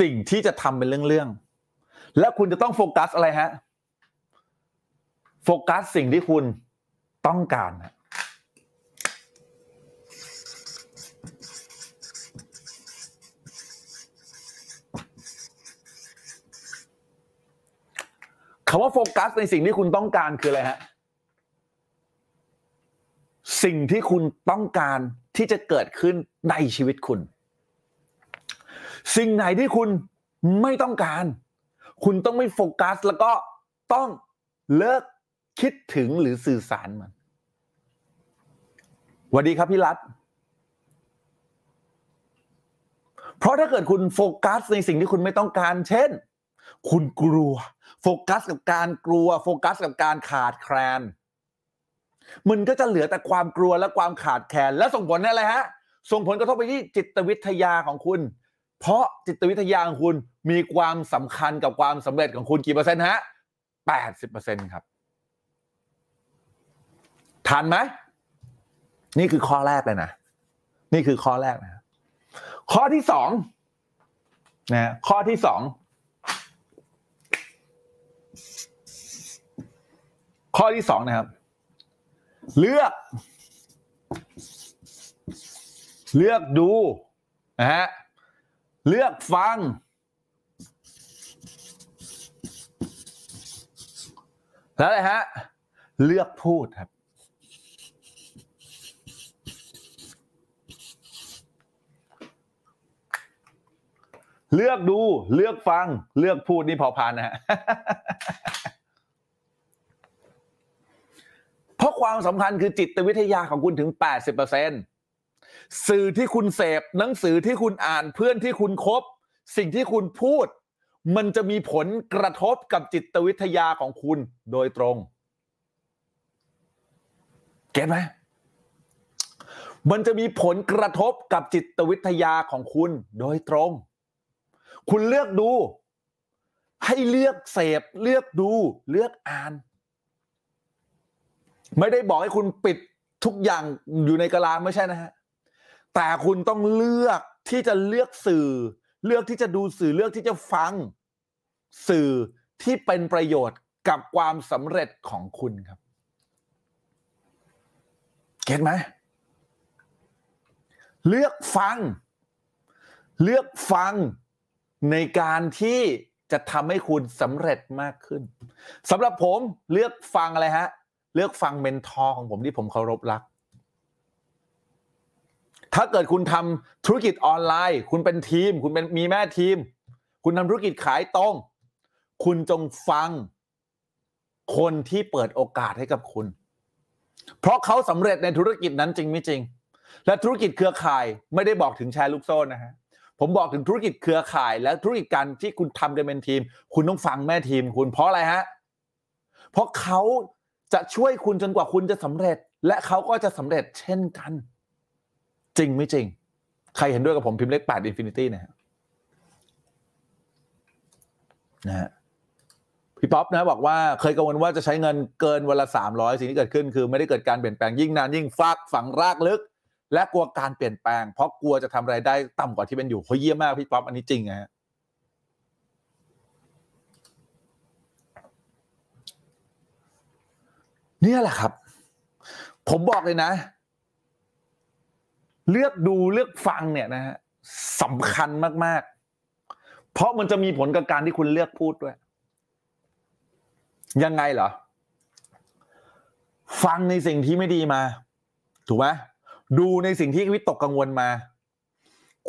สิ่งที่จะทำเป็นเรื่องๆและคุณจะต้องโฟกัสอะไรฮะโฟกัสสิ่งที่คุณต้องการฮะ คำว่าโฟกัสในสิ่งที่คุณต้องการคืออะไรฮะสิ่งที่คุณต้องการที่จะเกิดขึ้นในชีวิตคุณ สิ่งไหนที่คุณไม่ต้องการ คุณต้องไม่โฟกัส แล้วก็ต้องเลิกคิดถึงหรือสื่อสารมันสวัสดีครับพี่รัฐเพราะถ้าเกิดคุณโฟกัสในสิ่งที่คุณไม่ต้องการ เช่น คุณกลัว โฟกัสกับการกลัว โฟกัสกับการขาดแคลน มันก็จะเหลือแต่ความกลัวและความขาดแคลน และส่งผลอะไรฮะ ส่งผลกระทบไปที่จิตวิทยาของคุณ เพราะจิตวิทยาของคุณมีความสำคัญกับความสำเร็จของคุณกี่เปอร์เซ็นต์ฮะแปดสิบเปอร์เซ็นต์ครับทันไหม นี่คือข้อแรกเลยนะ นี่คือข้อแรกนะ ข้อที่สองนะข้อที่สอง ข้อที่สองนะครับ เลือก เลือกดูนะฮะเลือกฟัง แล้วอะไรฮะ เลือกพูดครับ เลือกดู เลือกฟัง เลือกพูดนี่พอพานนะฮะ เพราะความสำคัญคือจิตวิทยาของคุณถึง 80%สื่อที่คุณเสพหนังสือที่คุณอ่านเพื่อนที่คุณคบ สิ่งที่คุณพูด มันจะมีผลกระทบกับจิตวิทยาของคุณโดยตรง เก็ตไหมมันจะมีผลกระทบกับจิตวิทยาของคุณโดยตรง คุณเลือกดู ให้เลือกเสพ เลือกดู เลือกอ่าน ไม่ได้บอกให้คุณปิดทุกอย่างอยู่ในกะลาไม่ใช่นะฮะแต่คุณต้องเลือกที่จะเลือกสื่อ เลือกที่จะดูสื่อเลือกที่จะฟัง สื่อที่เป็นประโยชน์กับความสำเร็จของคุณครับเก็ตไหมเลือกฟัง เลือกฟังในการที่จะทำให้คุณสำเร็จมากขึ้นสำหรับผมเลือกฟังอะไรฮะ เลือกฟังเมนทอร์ของผมที่ผมเคารพรัก ถ้าเกิดคุณทำธุรกิจออนไลน์ คุณเป็นทีม คุณเป็นมีแม่ทีม คุณทำธุรกิจขายตรง คุณจงฟังคนที่เปิดโอกาสให้กับคุณ เพราะเขาสำเร็จในธุรกิจนั้นจริงไม่จริง และธุรกิจเครือข่ายไม่ได้บอกถึงแชร์ลูกโซ่นะฮะผมบอกถึงธุรกิจเครือข่าย และธุรกิจการที่คุณทำกันเป็นทีม คุณต้องฟังแม่ทีม คุณเพราะอะไรฮะ เพราะเขา จะช่วยคุณจนกว่าคุณจะสำเร็จ และเขาก็จะสำเร็จเช่นกัน จริงไม่จริง ใครเห็นด้วยกับผมพิมพ์เลขแปด infinity นะฮะนะฮะพี่ป๊อปนะบอกว่าเคยกังวลว่าจะใช้เงินเกินวันละสามร้อยสิ่งที่เกิดขึ้นคือไม่ได้เกิดการเปลี่ยนแปลงยิ่งนานยิ่งฟากฝังรากลึก และกลัวการเปลี่ยนแปลง เพราะกลัวจะทำรายได้ต่ำกว่าที่เป็นอยู่เขาเยี่ยมมากพี่ป๊อปอันนี้จริงนะฮะ เนี่ยแหละครับ ผมบอกเลยนะ เลือกดูเลือกฟังเนี่ยนะฮะสำคัญมาก ๆ เพราะมันจะมีผลกับการที่คุณเลือกพูดด้วย ยังไงเหรอ ฟังในสิ่งที่ไม่ดีมา ถูกไหมดูในสิ่งที่วิตกกังวลมา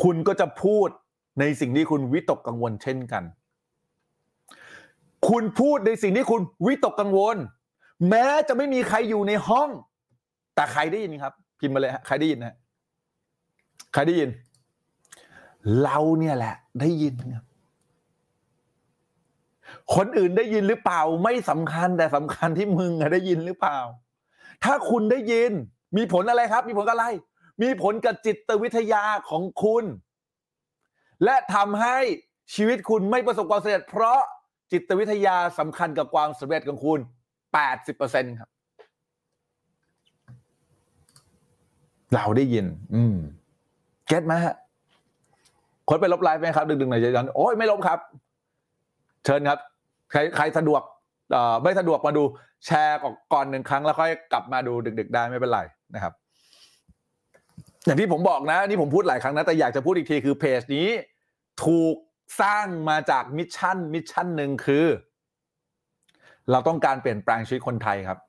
คุณก็จะพูดในสิ่งที่คุณวิตกกังวลเช่นกัน คุณพูดในสิ่งที่คุณวิตกกังวล แม้จะไม่มีใครอยู่ในห้อง แต่ใครได้ยินครับ พิมพ์มาเลยฮะใครได้ยินนะใครได้ยิน เราเนี่ยแหละ ได้ยินครับคนอื่นได้ยินหรือเปล่าไม่สำคัญแต่สำคัญที่มึงอะได้ยินหรือเปล่า ถ้าคุณได้ยิน มีผลอะไรครับ มีผลกับอะไร มีผลกับจิตวิทยาของคุณ และทำให้ชีวิตคุณไม่ประสบความสำเร็จ เพราะจิตวิทยาสำคัญกับความสำเร็จของคุณ 80%ครับ เราได้ยิน อืม get ไหมฮะคนไปลบไลฟ์ไหมครับ ดึงๆหน่อยจะยันโอ้ยไม่ลบครับ เชิญครับ ใครใครสะดวกเอ่อไม่สะดวกมาดูแชร์ก่อนก่อนหนึ่งครั้งแล้วค่อยกลับมาดูดึก ๆ ได้ไม่เป็นไรนะครับ อย่างที่ผมบอกนะนี่ผมพูดหลายครั้งนะแต่อยากจะพูดอีกทีคือเพจนี้ ถูกสร้างมาจาก mission mission หนึ่งคือ เราต้องการเปลี่ยนแปลงชีวิตคนไทยครับ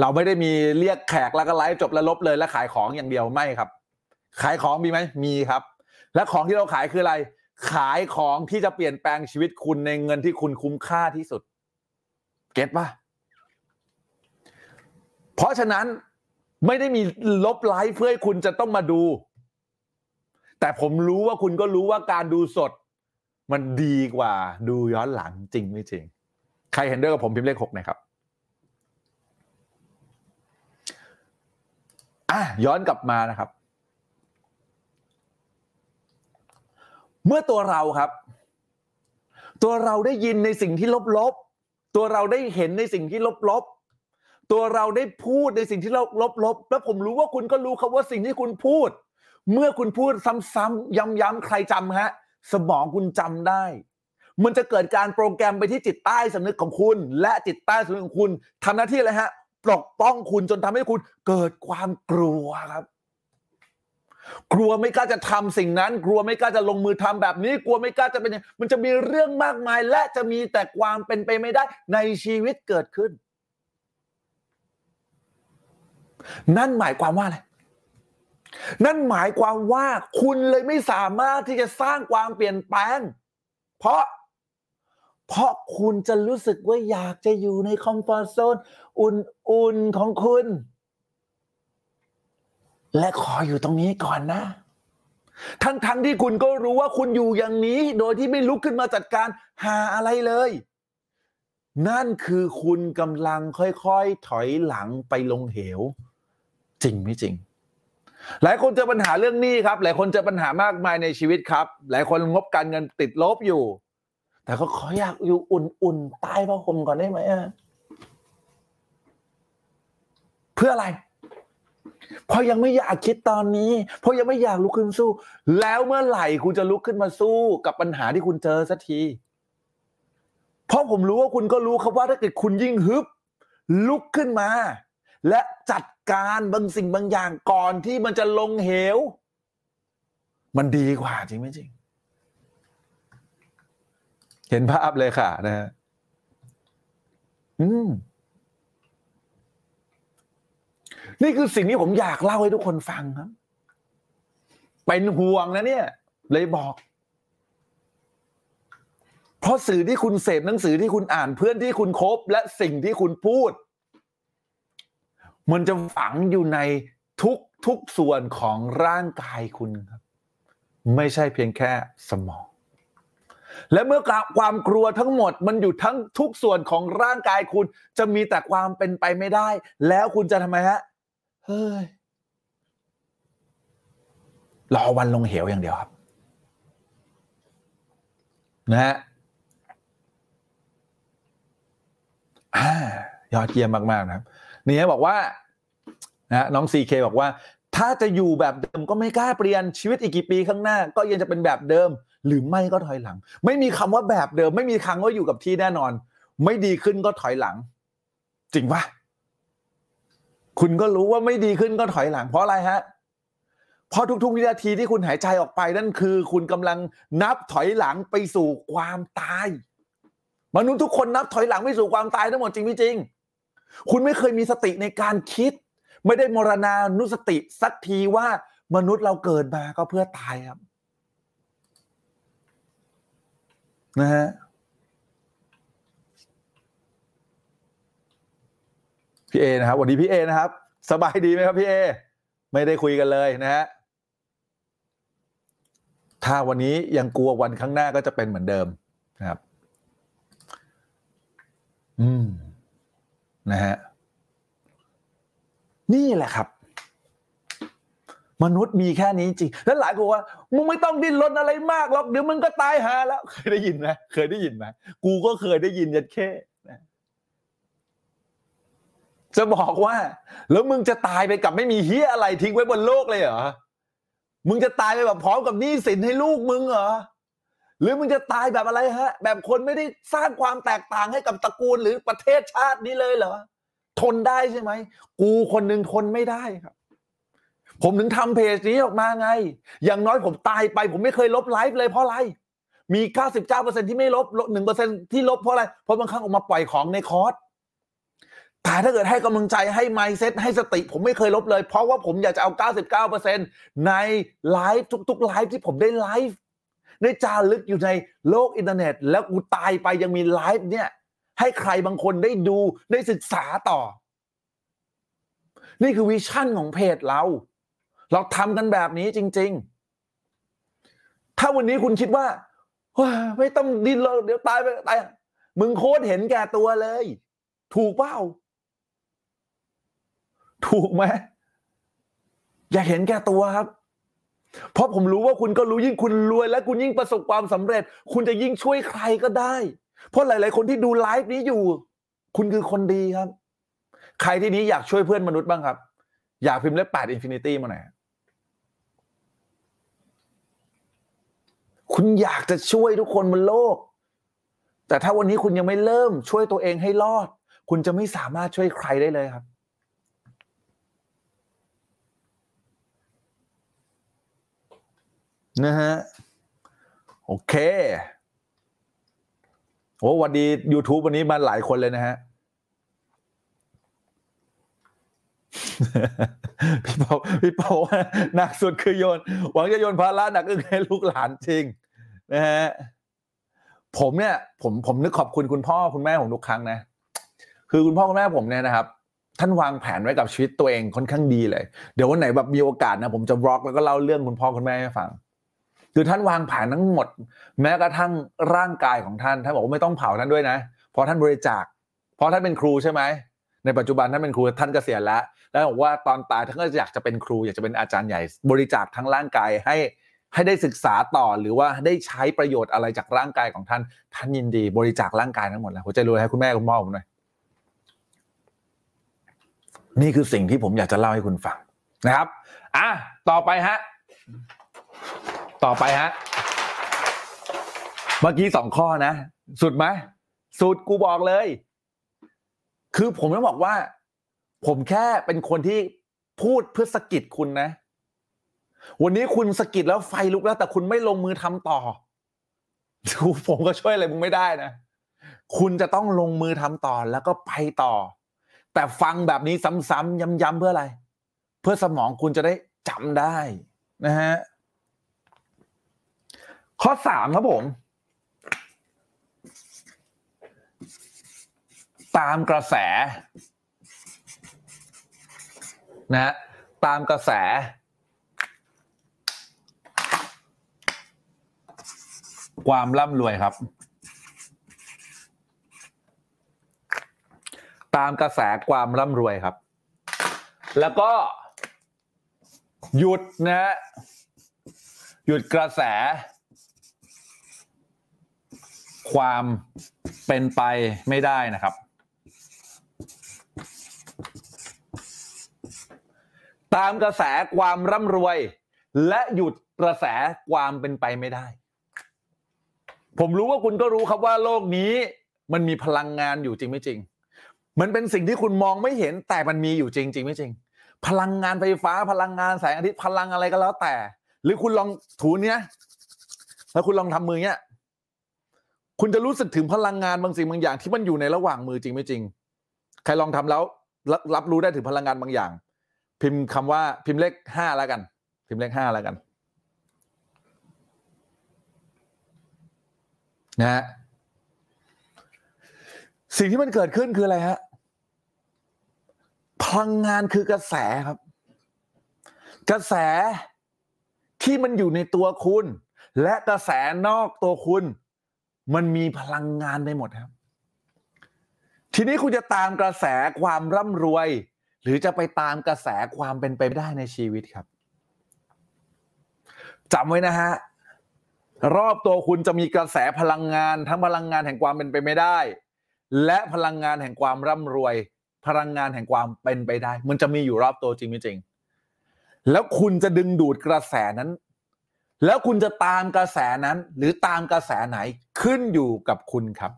เราไม่ได้มีเรียกแขกแล้วก็ไลฟ์จบแล้วลบเลยแล้วขายของอย่างเดียวไม่ครับ ขายของมีไหมมีครับ และของที่เราขายคืออะไร ขายของที่จะเปลี่ยนแปลงชีวิตคุณในเงินที่คุณคุ้มค่าที่สุด เก็ตปะเพราะฉะนั้นไม่ได้มีลบไลฟ์เพื่อให้คุณจะต้องมาดู แต่ผมรู้ว่าคุณก็รู้ว่าการดูสด มันดีกว่าดูย้อนหลังจริงไม่จริง ใครเห็นด้วยกับผมพิมพ์เลขหกหนะครับอะย้อนกลับมานะครับ เมื่อตัวเราครับ ตัวเราได้ยินในสิ่งที่ลบๆ ตัวเราได้เห็นในสิ่งที่ลบๆ ตัวเราได้พูดในสิ่งที่ลบๆ แล้วผมรู้ว่าคุณก็รู้ครับว่าสิ่งที่คุณพูด เมื่อคุณพูดซ้ำๆย้ำๆใครจำฮะ สมองคุณจำได้ มันจะเกิดการโปรแกรมไปที่จิตใต้สำนึกของคุณ และจิตใต้สำนึกของคุณทำหน้าที่อะไรฮะปกป้องคุณจนทำให้คุณเกิดความกลัวครับ กลัวไม่กล้าจะทำสิ่งนั้น กลัวไม่กล้าจะลงมือทำแบบนี้ กลัวไม่กล้าจะเป็นอย่างมันจะมีเรื่องมากมาย และจะมีแต่ความเป็นไปไม่ได้ในชีวิตเกิดขึ้น นั่นหมายความว่าอะไร นั่นหมายความว่าคุณเลยไม่สามารถที่จะสร้างความเปลี่ยนแปลง เพราะ เพราะคุณจะรู้สึกว่าอยากจะอยู่ในคอมฟอร์ทโซนอุ่นๆของคุณ และขออยู่ตรงนี้ก่อนนะ ทั้งๆทที่คุณก็รู้ว่าคุณอยู่อย่างนี้ โดยที่ไม่ลุกขึ้นมาจัดการหาอะไรเลย นั่นคือคุณกำลังค่อยๆถอยหลังไปลงเหว จริงไม่จริง หลายคนเจอปัญหาเรื่องหนี้ครับ หลายคนเจอปัญหามากมายในชีวิตครับ หลายคนงบการเงินติดลบอยู่ แต่ก็ขออยากอยู่อุ่นๆใต้ผ้าห่มก่อนได้ไหมอะเพื่ออะไร เพราะยังไม่อยากคิดตอนนี้ เพราะยังไม่อยากลุกขึ้นสู้ แล้วเมื่อไหร่คุณจะลุกขึ้นมาสู้กับปัญหาที่คุณเจอสักที เพราะผมรู้ว่าคุณก็รู้ครับว่าถ้าเกิดคุณยิ่งฮึบลุกขึ้นมา และจัด การบางสิ่งบางอย่างก่อนที่มันจะลงเหว มันดีกว่าจริงไหมจริง เห็นภาพเลยค่ะนะฮะอืมนี่คือสิ่งที่ผมอยากเล่าให้ทุกคนฟังครับ เป็นห่วงนะเนี่ย เลยบอก เพราะสื่อที่คุณเสพหนังสือที่คุณอ่านเพื่อนที่คุณคบและสิ่งที่คุณพูด มันจะฝังอยู่ในทุกทุกส่วนของร่างกายคุณครับ ไม่ใช่เพียงแค่สมอง และเมื่อความกลัวทั้งหมดมันอยู่ทั้งทุกส่วนของร่างกายคุณ จะมีแต่ความเป็นไปไม่ได้ แล้วคุณจะทำไมฮะเฮ้ยรอวันลงเหวอย่างเดียวครับ นะฮะอ่ายอดเยี่ยมมาก ๆ นะครับ นี่บอกว่านะน้องซีเคบอกว่า ถ้าจะอยู่แบบเดิมก็ไม่กล้าเปลี่ยนชีวิตอีกกี่ปีข้างหน้า ก็ยังจะเป็นแบบเดิม หรือไม่ก็ถอยหลัง ไม่มีคำว่าแบบเดิม ไม่มีคำว่าอยู่กับที่แน่นอน ไม่ดีขึ้นก็ถอยหลัง จริงปะคุณก็รู้ว่าไม่ดีขึ้นก็ถอยหลังเพราะอะไรฮะเพราะทุกๆวินาทีที่คุณหายใจออกไปนั่นคือ คุณกำลังนับถอยหลังไปสู่ความตาย มนุษย์ทุกคนนับถอยหลังไปสู่ความตายทั้งหมดจริงไม่จริง คุณไม่เคยมีสติในการคิด ไม่ได้มรณานุสติสักทีว่ามนุษย์เราเกิดมาก็เพื่อตายครับนะฮะพี่เอนะครับวันนี้พี่เอนะครับ สบายดีไหมครับพี่เอไม่ได้คุยกันเลยนะฮะถ้าวันนี้ยังกลัววันข้างหน้าก็จะเป็นเหมือนเดิมนะครับ อืม นะฮะนี่แหละครับ มนุษย์มีแค่นี้จริง แล้วหลายคนว่ามึงไม่ต้องดิ้นรนอะไรมากหรอกเดี๋ยวมึงก็ตายหาแล้ว เคยได้ยินไหมเคยได้ยินไหมกูก็เคยได้ยินยันแค่จะบอกว่า แล้วมึงจะตายไปกับไม่มีเฮียอะไรทิ้งไว้บนโลกเลยเหรอมึงจะตายไปแบบพร้อมกับหนี้สินให้ลูกมึงเหรอ หรือมึงจะตายแบบอะไรฮะ แบบคนไม่ได้สร้างความแตกต่างให้กับตระกูลหรือประเทศชาตินี้เลยเหรอ ทนได้ใช่ไหม กูคนหนึ่งทนไม่ได้ครับ ผมถึงทำเพจนี้ออกมาไง อย่างน้อยผมตายไป ผมไม่เคยลบไลฟ์เลยเพราะอะไร มี 99%ที่ไม่ลบหนึ่งเปอร์เซ็นที่ลบเพราะอะไร เพราะบางครั้งออกมาปล่อยของในคอร์สแต่ถ้าเกิดให้กำลังใจให้ mindset ให้สติ ผมไม่เคยลบเลย เพราะว่าผมอยากจะเอา 99%ในไลฟ์ทุกๆไลฟ์ที่ผมได้ไลฟ์ ได้จารึกอยู่ในโลกอินเทอร์เน็ต แล้วกูตายไปยังมีไลฟ์เนี่ย ให้ใครบางคนได้ดูได้ศึกษาต่อ นี่คือวิชั่นของเพจเรา เราทำกันแบบนี้จริง ๆ ถ้าวันนี้คุณคิดว่าไม่ต้องดิ้นรนเดี๋ยวตายไปตายมึงโคตรเห็นแก่ตัวเลย ถูกเปล่าถูกไหมอย่าเห็นแก่ตัวครับ เพราะผมรู้ว่าคุณก็รู้ยิ่งคุณรวยและคุณยิ่งประสบความสำเร็จ คุณจะยิ่งช่วยใครก็ได้ เพราะหลาย ๆ คนที่ดูไลฟ์นี้อยู่ คุณคือคนดีครับ ใครที่นี่อยากช่วยเพื่อนมนุษย์บ้างครับ อยากพิมพ์เลขแปด infinity มาหน่อยคุณอยากจะช่วยทุกคนบนโลก แต่ถ้าวันนี้คุณยังไม่เริ่มช่วยตัวเองให้รอด คุณจะไม่สามารถช่วยใครได้เลยครับ นะฮะ โอเคโอ้วันดี YouTube วันนี้มาหลายคนเลยนะฮะ พี่เปาพี่เปาว่าหนักสุดคือโยน หวังจะโยนภาระหนักอึ้งให้ลูกหลานจริง นะฮะ ผมเนี่ย ผมผมนึกขอบคุณคุณพ่อคุณแม่ผมทุกครั้งนะ คือคุณพ่อคุณแม่ผมเนี่ยนะครับท่านวางแผนไว้กับชีวิตตัวเองค่อนข้างดีเลย เดี๋ยววันไหนแบบมีโอกาสนะผมจะบล็อกแล้วก็เล่าเรื่องคุณพ่อคุณแม่ให้ฟัง คือท่านวางแผนทั้งหมด แม้กระทั่งร่างกายของท่านท่านบอกว่าไม่ต้องเผาท่านด้วยนะเพราะท่านบริจาค เพราะท่านเป็นครูใช่ไหมในปัจจุบันท่านเป็นครูท่านเกษียณแล้ว แล้วบอกว่าตอนตายท่านก็อยากจะเป็นครู อยากจะเป็นอาจารย์ใหญ่ บริจาคทั้งร่างกายให้ให้ได้ศึกษาต่อหรือว่าได้ใช้ประโยชน์อะไรจากร่างกายของท่าน ท่านยินดี บริจาคร่างกายทั้งหมดแล้วหัวใจรวยให้คุณแม่คุณพ่อผมหน่อยนี่คือสิ่งที่ผมอยากจะเล่าให้คุณฟังนะครับ อะ ต่อไปฮะ ต่อไปฮะ เมื่อกี้สองข้อนะ สุดไหมสุดกูบอกเลย คือผมต้องบอกว่า ผมแค่เป็นคนที่พูดเพื่อสะกิดคุณนะ วันนี้คุณสะกิดแล้วไฟลุกแล้ว แต่คุณไม่ลงมือทำต่อผมก็ช่วยอะไรมึงไม่ได้นะ คุณจะต้องลงมือทำต่อแล้วก็ไปต่อ แต่ฟังแบบนี้ซ้ำๆย้ำๆเพื่ออะไร เพื่อสมองคุณจะได้จำได้นะฮะ ข้อสามครับผม ตามกระแสนะฮะตามกระแส ความร่ำรวยครับ ตามกระแสความร่ำรวยครับ แล้วก็หยุดนะฮะหยุดกระแส ความเป็นไปไม่ได้นะครับ ตามกระแสความร่ำรวย และหยุดกระแสความเป็นไปไม่ได้ ผมรู้ว่าคุณก็รู้ครับว่าโลกนี้มันมีพลังงานอยู่จริงไม่จริง มันเป็นสิ่งที่คุณมองไม่เห็นแต่มันมีอยู่จริงจริงไม่จริง พลังงานไฟฟ้าพลังงานแสงอาทิตย์พลังอะไรก็แล้วแต่ หรือคุณลองถูเนี้ยแล้วคุณลองทำมือเนี้ย คุณจะรู้สึกถึงพลังงานบางสิ่งบางอย่างที่มันอยู่ในระหว่างมือจริงไม่จริง ใครลองทำแล้วรับรับรู้ได้ถึงพลังงานบางอย่าง พิมพ์คำว่าพิมพ์เลขห้าแล้วกัน พิมพ์เลขห้าแล้วกันนะฮะสิ่งที่มันเกิดขึ้นคืออะไรฮะพลังงานคือกระแสครับ กระแสที่มันอยู่ในตัวคุณ และกระแสนอกตัวคุณ มันมีพลังงานไปหมดครับ ทีนี้คุณจะตามกระแสความร่ำรวย หรือจะไปตามกระแสความเป็นไปไม่ได้ในชีวิตครับจำไว้นะฮะรอบตัวคุณจะมีกระแสพลังงาน ทั้งพลังงานแห่งความเป็นไปไม่ได้ และพลังงานแห่งความร่ำรวย พลังงานแห่งความเป็นไปได้ มันจะมีอยู่รอบตัวจริงไม่จริงแล้วคุณจะดึงดูดกระแสนั้น แล้วคุณจะตามกระแสนั้น หรือตามกระแสไหนขึ้นอยู่กับคุณครับ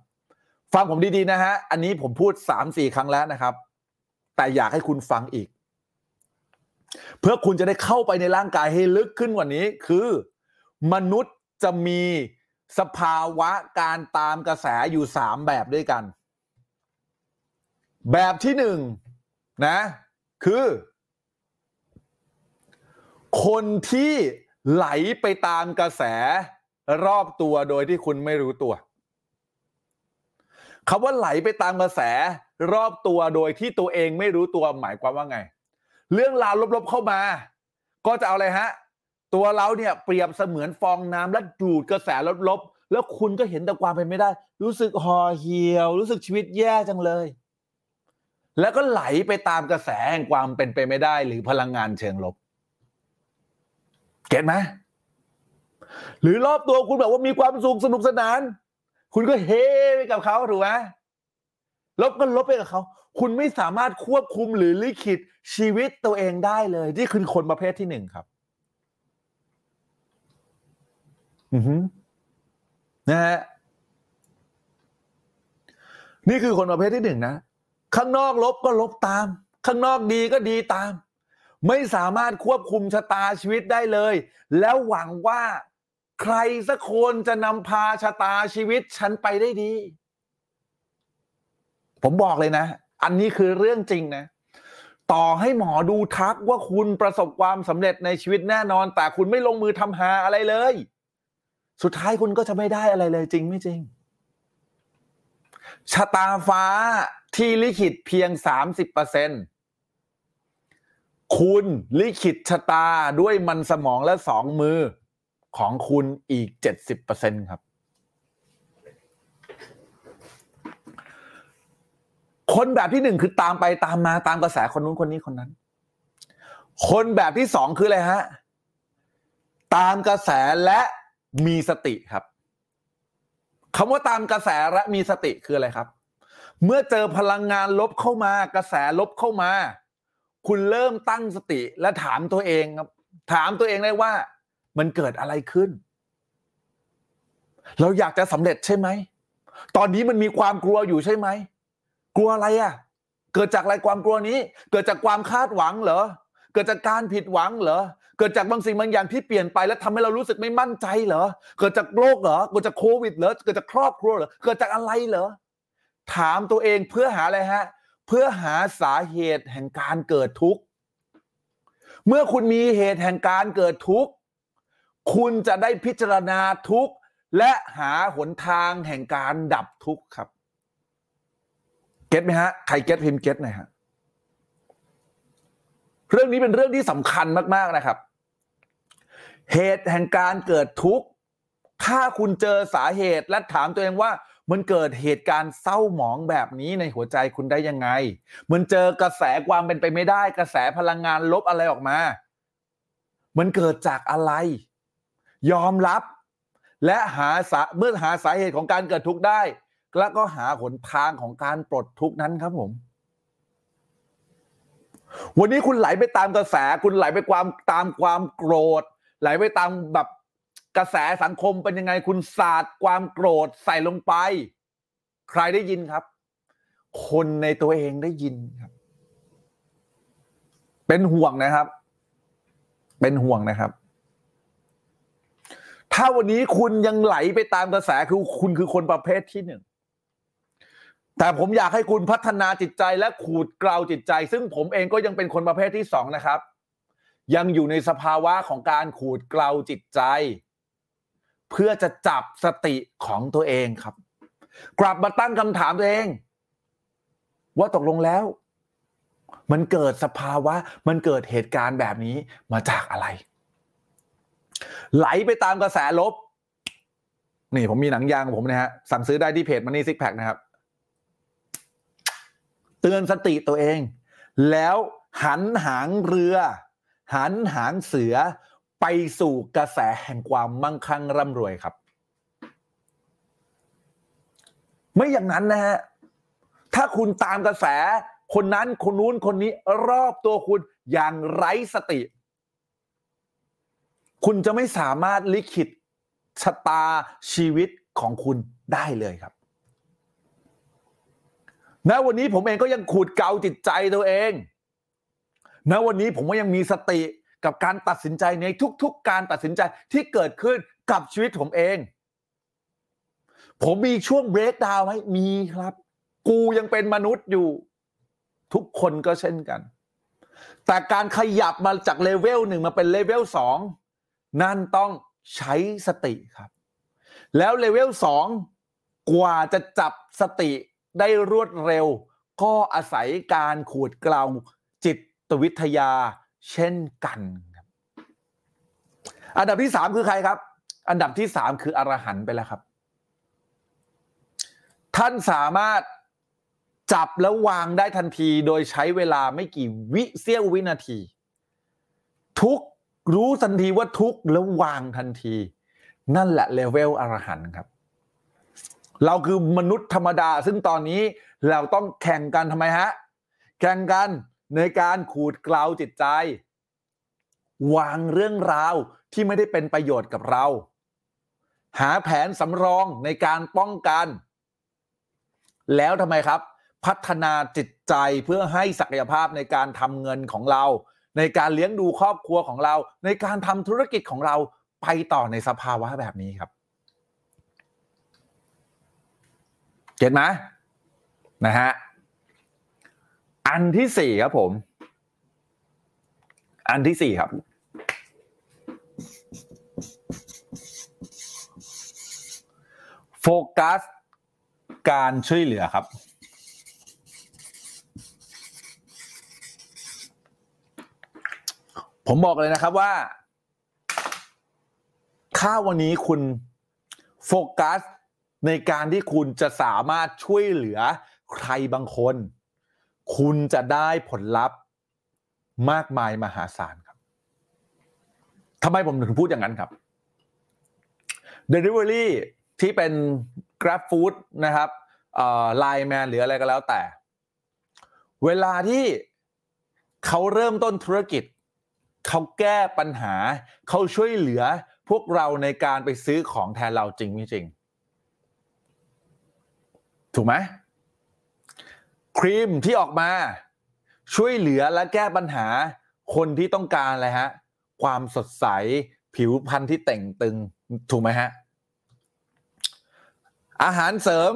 ฟังผมดีๆนะฮะ อันนี้ผมพูดสามสี่ครั้งแล้วนะครับ แต่อยากให้คุณฟังอีก เพื่อคุณจะได้เข้าไปในร่างกายให้ลึกขึ้นกว่านี้ คือ มนุษย์จะมีสภาวะการตามกระแสอยู่สามแบบด้วยกัน แบบที่หนึ่งนะ คือ คนที่ ไหลไปตามกระแสรอบตัวโดยที่คุณไม่รู้ตัวคำว่าไหลไปตามกระแสรอบตัวโดยที่ตัวเองไม่รู้ตัวหมายความว่าไง เรื่องราวลบๆเข้ามา ก็จะเอาอะไรฮะ ตัวเราเนี่ยเปรียบเสมือนฟองน้ำและดูดกระแสลบๆแล้วคุณก็เห็นแต่ความเป็นไม่ได้ รู้สึกห่อเหี่ยว รู้สึกชีวิตแย่จังเลย แล้วก็ไหลไปตามกระแสแห่งความเป็นไปไม่ได้ หรือพลังงานเชิงลบ เก็ตไหมหรือรอบตัวคุณแบบว่ามีความสุขสนุกสนาน คุณก็เฮไปกับเขาถูกไหมลบก็ลบไปกับเขา คุณไม่สามารถควบคุมหรือลิขิตชีวิตตัวเองได้เลย นี่คือคนประเภทที่หนึ่งครับ อือฮึนะฮะนี่คือคนประเภทที่หนึ่งนะ ข้างนอกลบก็ลบตาม ข้างนอกดีก็ดีตาม ไม่สามารถควบคุมชะตาชีวิตได้เลย แล้วหวังว่าใครสักคนจะนำพาชะตาชีวิตฉันไปได้ดี ผมบอกเลยนะ อันนี้คือเรื่องจริงนะ ต่อให้หมอดูทักว่าคุณประสบความสำเร็จในชีวิตแน่นอน แต่คุณไม่ลงมือทำหาอะไรเลย สุดท้ายคุณก็จะไม่ได้อะไรเลยจริงไม่จริง ชะตาฟ้าที่ลิขิตเพียง 30% คุณลิขิตชะตาด้วยมันสมองและสองมือของคุณอีก70%ครับ คนแบบที่หนึ่งคือตามไปตามมาตามกระแสคนนู้นคนนี้คนนั้น คนแบบที่สองคืออะไรฮะ ตามกระแสและมีสติครับคำว่าตามกระแสและมีสติคืออะไรครับ เมื่อเจอพลังงานลบเข้ามากระแสลบเข้ามา คุณเริ่มตั้งสติและถามตัวเองครับ ถามตัวเองได้ว่า มันเกิดอะไรขึ้น เราอยากจะสำเร็จใช่ไหม ตอนนี้มันมีความกลัวอยู่ใช่ไหม กลัวอะไรอะ เกิดจากอะไรความกลัวนี้ เกิดจากความคาดหวังเหรอ เกิดจากการผิดหวังเหรอ เกิดจากบางสิ่งบางอย่างที่เปลี่ยนไปแล้วทำให้เรารู้สึกไม่มั่นใจเหรอ เกิดจากโรคเหรอ เกิดจากโควิดเหรอ เกิดจากครอบครัวเหรอ เกิดจากอะไรเหรอ ถามตัวเองเพื่อหาอะไรฮะ เพื่อหาสาเหตุแห่งการเกิดทุกข์ เมื่อคุณมีเหตุแห่งการเกิดทุกข์ คุณจะได้พิจารณาทุกข์ และหาหนทางแห่งการดับทุกข์ครับ เก็ตไหมฮะ ใครเก็ตพิมพ์เก็ตหน่อยฮะ เรื่องนี้เป็นเรื่องที่สำคัญมาก ๆนะครับ เหตุแห่งการเกิดทุกข์ ถ้าคุณเจอสาเหตุและถามตัวเองว่า มันเกิดเหตุการณ์เศร้าหมองแบบนี้ในหัวใจคุณได้ยังไง มันเจอกระแสความเป็นไปไม่ได้ กระแสพลังงานลบอะไรออกมา มันเกิดจากอะไร ยอมรับ และหาสาเมื่อหาสาเหตุของการเกิดทุกข์ได้ แล้วก็หาหนทางของการปลดทุกข์นั้นครับผม วันนี้คุณไหลไปตามกระแส คุณไหลไปความตามความโกรธ ไหลไปตามแบบ กระแสสังคมเป็นยังไงคุณศาสาดความโกรธใส่ลงไป ใครได้ยินครับ คนในตัวเองได้ยินครับ เป็นห่วงนะครับ เป็นห่วงนะครับ ถ้าวันนี้คุณยังไหลไปตามกระแสคือคุณคือคนประเภทที่หนึ่งแต่ผมอยากให้คุณพัฒนาจิตใจและขูดเกลาจิตใจ ซึ่งผมเองก็ยังเป็นคนประเภทที่สองนะครับ ยังอยู่ในสภาวะของการขูดเกลาจิตใจ เพื่อจะจับสติของตัวเองครับ กลับมาตั้งคำถามตัวเอง ว่าตกลงแล้ว มันเกิดสภาวะ มันเกิดเหตุการณ์แบบนี้มาจากอะไร ไหลไปตามกระแสลบ นี่ผมมีหนังยางของผมนะฮะ สั่งซื้อได้ที่เพจมันนี่ซิกแพคนะครับ เตือนสติตัวเอง แล้วหันหางเรือ หันหางเสือ ไปสู่กระแสแห่งความมั่งคั่งร่ำรวยครับ ไม่อย่างนั้นนะฮะถ้าคุณตามกระแส คนนั้นคนนู้นคนนี้รอบตัวคุณอย่างไร้สติ คุณจะไม่สามารถลิขิตชะตาชีวิตของคุณได้เลยครับณวันนี้ผมเองก็ยังขูดเกาจิตใจตัวเองณวันนี้ผมก็ยังมีสติ กับการตัดสินใจในทุก ๆ การตัดสินใจที่เกิดขึ้นกับชีวิตผมเอง ผมมีช่วง breakdown ไหมมีครับ กูยังเป็นมนุษย์อยู่ ทุกคนก็เช่นกัน แต่การขยับมาจากเลเวลหนึ่งมาเป็นเลเวลสองนั่นต้องใช้สติครับ แล้วเลเวลสองกว่าจะจับสติได้รวดเร็ว ก็อาศัยการขูดเกลาจิตวิทยา เช่นกันครับอันดับที่สามคือใครครับ อันดับที่สามคืออรหันต์ไปแล้วครับ ท่านสามารถจับแล้ววางได้ทันทีโดยใช้เวลาไม่กี่วิเสี้ยววินาที ทุกรู้ทันทีว่าทุกแล้ววางทันที นั่นแหละเลเวลอรหันต์ครับ เราคือมนุษย์ธรรมดา ซึ่งตอนนี้เราต้องแข่งกันทำไมฮะ แข่งกัน ในการขูดเกลาจิตใจ วางเรื่องราวที่ไม่ได้เป็นประโยชน์กับเรา หาแผนสำรองในการป้องกัน แล้วทำไมครับ พัฒนาจิตใจเพื่อให้ศักยภาพในการทำเงินของเรา ในการเลี้ยงดูครอบครัวของเรา ในการทำธุรกิจของเราไปต่อในสภาวะแบบนี้ครับเก็ตไหมนะฮะ อันที่สี่ครับผม อันที่สี่ครับ โฟกัสการช่วยเหลือครับ ผมบอกเลยนะครับว่า ถ้าวันนี้คุณโฟกัสในการที่คุณจะสามารถช่วยเหลือใครบางคน คุณจะได้ผลลัพธ์มากมายมหาศาลครับทำไมผมถึงพูดอย่างนั้นครับ Delivery ที่เป็น Grab Food นะครับไลน์แมนหรืออะไรก็แล้วแต่ เวลาที่เขาเริ่มต้นธุรกิจ เขาแก้ปัญหา เขาช่วยเหลือพวกเราในการไปซื้อของแทนเราจริงไม่จริง ถูกไหม ครีมที่ออกมา ช่วยเหลือและแก้ปัญหา คนที่ต้องการอะไรฮะ ความสดใสผิวพรรณที่แต่งตึงถูกไหมฮะ อาหารเสริม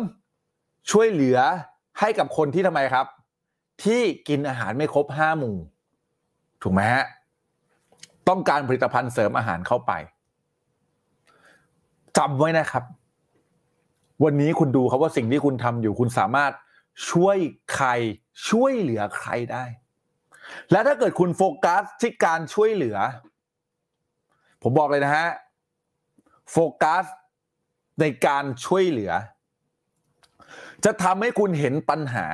ช่วยเหลือให้กับคนที่ทำไมครับ ที่กินอาหารไม่ครบห้าหมู่ ถูกไหมฮะ ต้องการผลิตภัณฑ์เสริมอาหารเข้าไปจำไว้นะครับ วันนี้คุณดูครับว่าสิ่งที่คุณทำอยู่คุณสามารถ ช่วยใครช่วยเหลือใครได้ และถ้าเกิดคุณโฟกัสที่การช่วยเหลือ ผมบอกเลยนะฮะโฟกัสในการช่วยเหลือ จะทำให้คุณเห็นปัญหา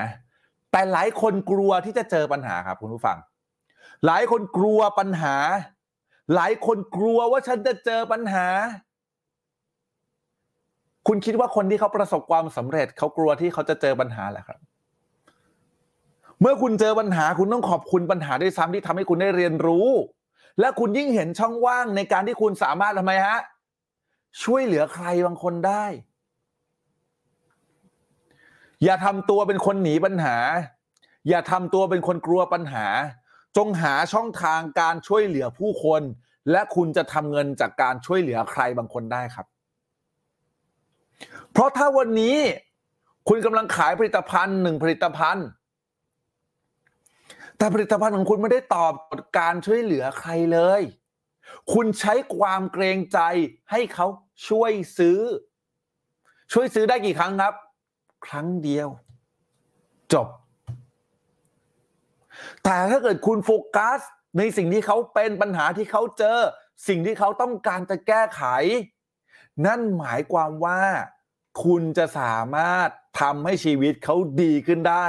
แต่หลายคนกลัวที่จะเจอปัญหาครับคุณผู้ฟัง หลายคนกลัวปัญหา หลายคนกลัวว่าฉันจะเจอปัญหา คุณคิดว่าคนที่เขาประสบความสำเร็จเขากลัวที่เขาจะเจอปัญหาแหละครับ เมื่อคุณเจอปัญหาคุณต้องขอบคุณปัญหาด้วยซ้ำที่ทำให้คุณได้เรียนรู้ และคุณยิ่งเห็นช่องว่างในการที่คุณสามารถทำไมฮะช่วยเหลือใครบางคนได้ อย่าทำตัวเป็นคนหนีปัญหา อย่าทำตัวเป็นคนกลัวปัญหา จงหาช่องทางการช่วยเหลือผู้คน และคุณจะทำเงินจากการช่วยเหลือใครบางคนได้ครับ เพราะถ้าวันนี้คุณกำลังขายผลิตภัณฑ์หนึ่งผลิตภัณฑ์ แต่ผลิตภัณฑ์ของคุณไม่ได้ตอบการช่วยเหลือใครเลย คุณใช้ความเกรงใจให้เขาช่วยซื้อ ช่วยซื้อได้กี่ครั้งครับ ครั้งเดียว จบ แต่ถ้าเกิดคุณโฟกัสในสิ่งที่เขาเป็นปัญหาที่เขาเจอ สิ่งที่เขาต้องการจะแก้ไข นั่นหมายความว่าคุณจะสามารถทำให้ชีวิตเขาดีขึ้นได้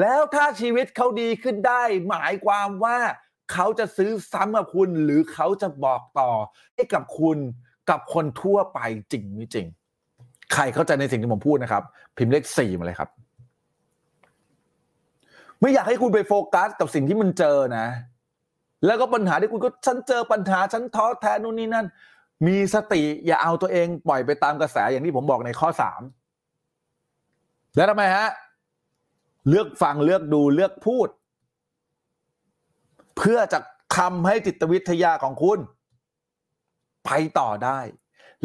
แล้วถ้าชีวิตเขาดีขึ้นได้ หมายความว่าเขาจะซื้อซ้ำกับคุณหรือเขาจะบอกต่อให้กับคุณกับคนทั่วไปจริงไม่จริง ใครเข้าใจในสิ่งที่ผมพูดนะครับ พิมพ์เลขสี่มาเลยครับ ไม่อยากให้คุณไปโฟกัสกับสิ่งที่มันเจอนะ แล้วก็ปัญหาที่คุณก็ฉันเจอปัญหาฉันท้อแท้นู่นนี่นั่น มีสติอย่าเอาตัวเองปล่อยไปตามกระแสอย่างที่ผมบอกในข้อสามแล้วทำไมฮะ เลือกฟังเลือกดูเลือกพูด เพื่อจะทำให้จิตวิทยาของคุณ ไปต่อได้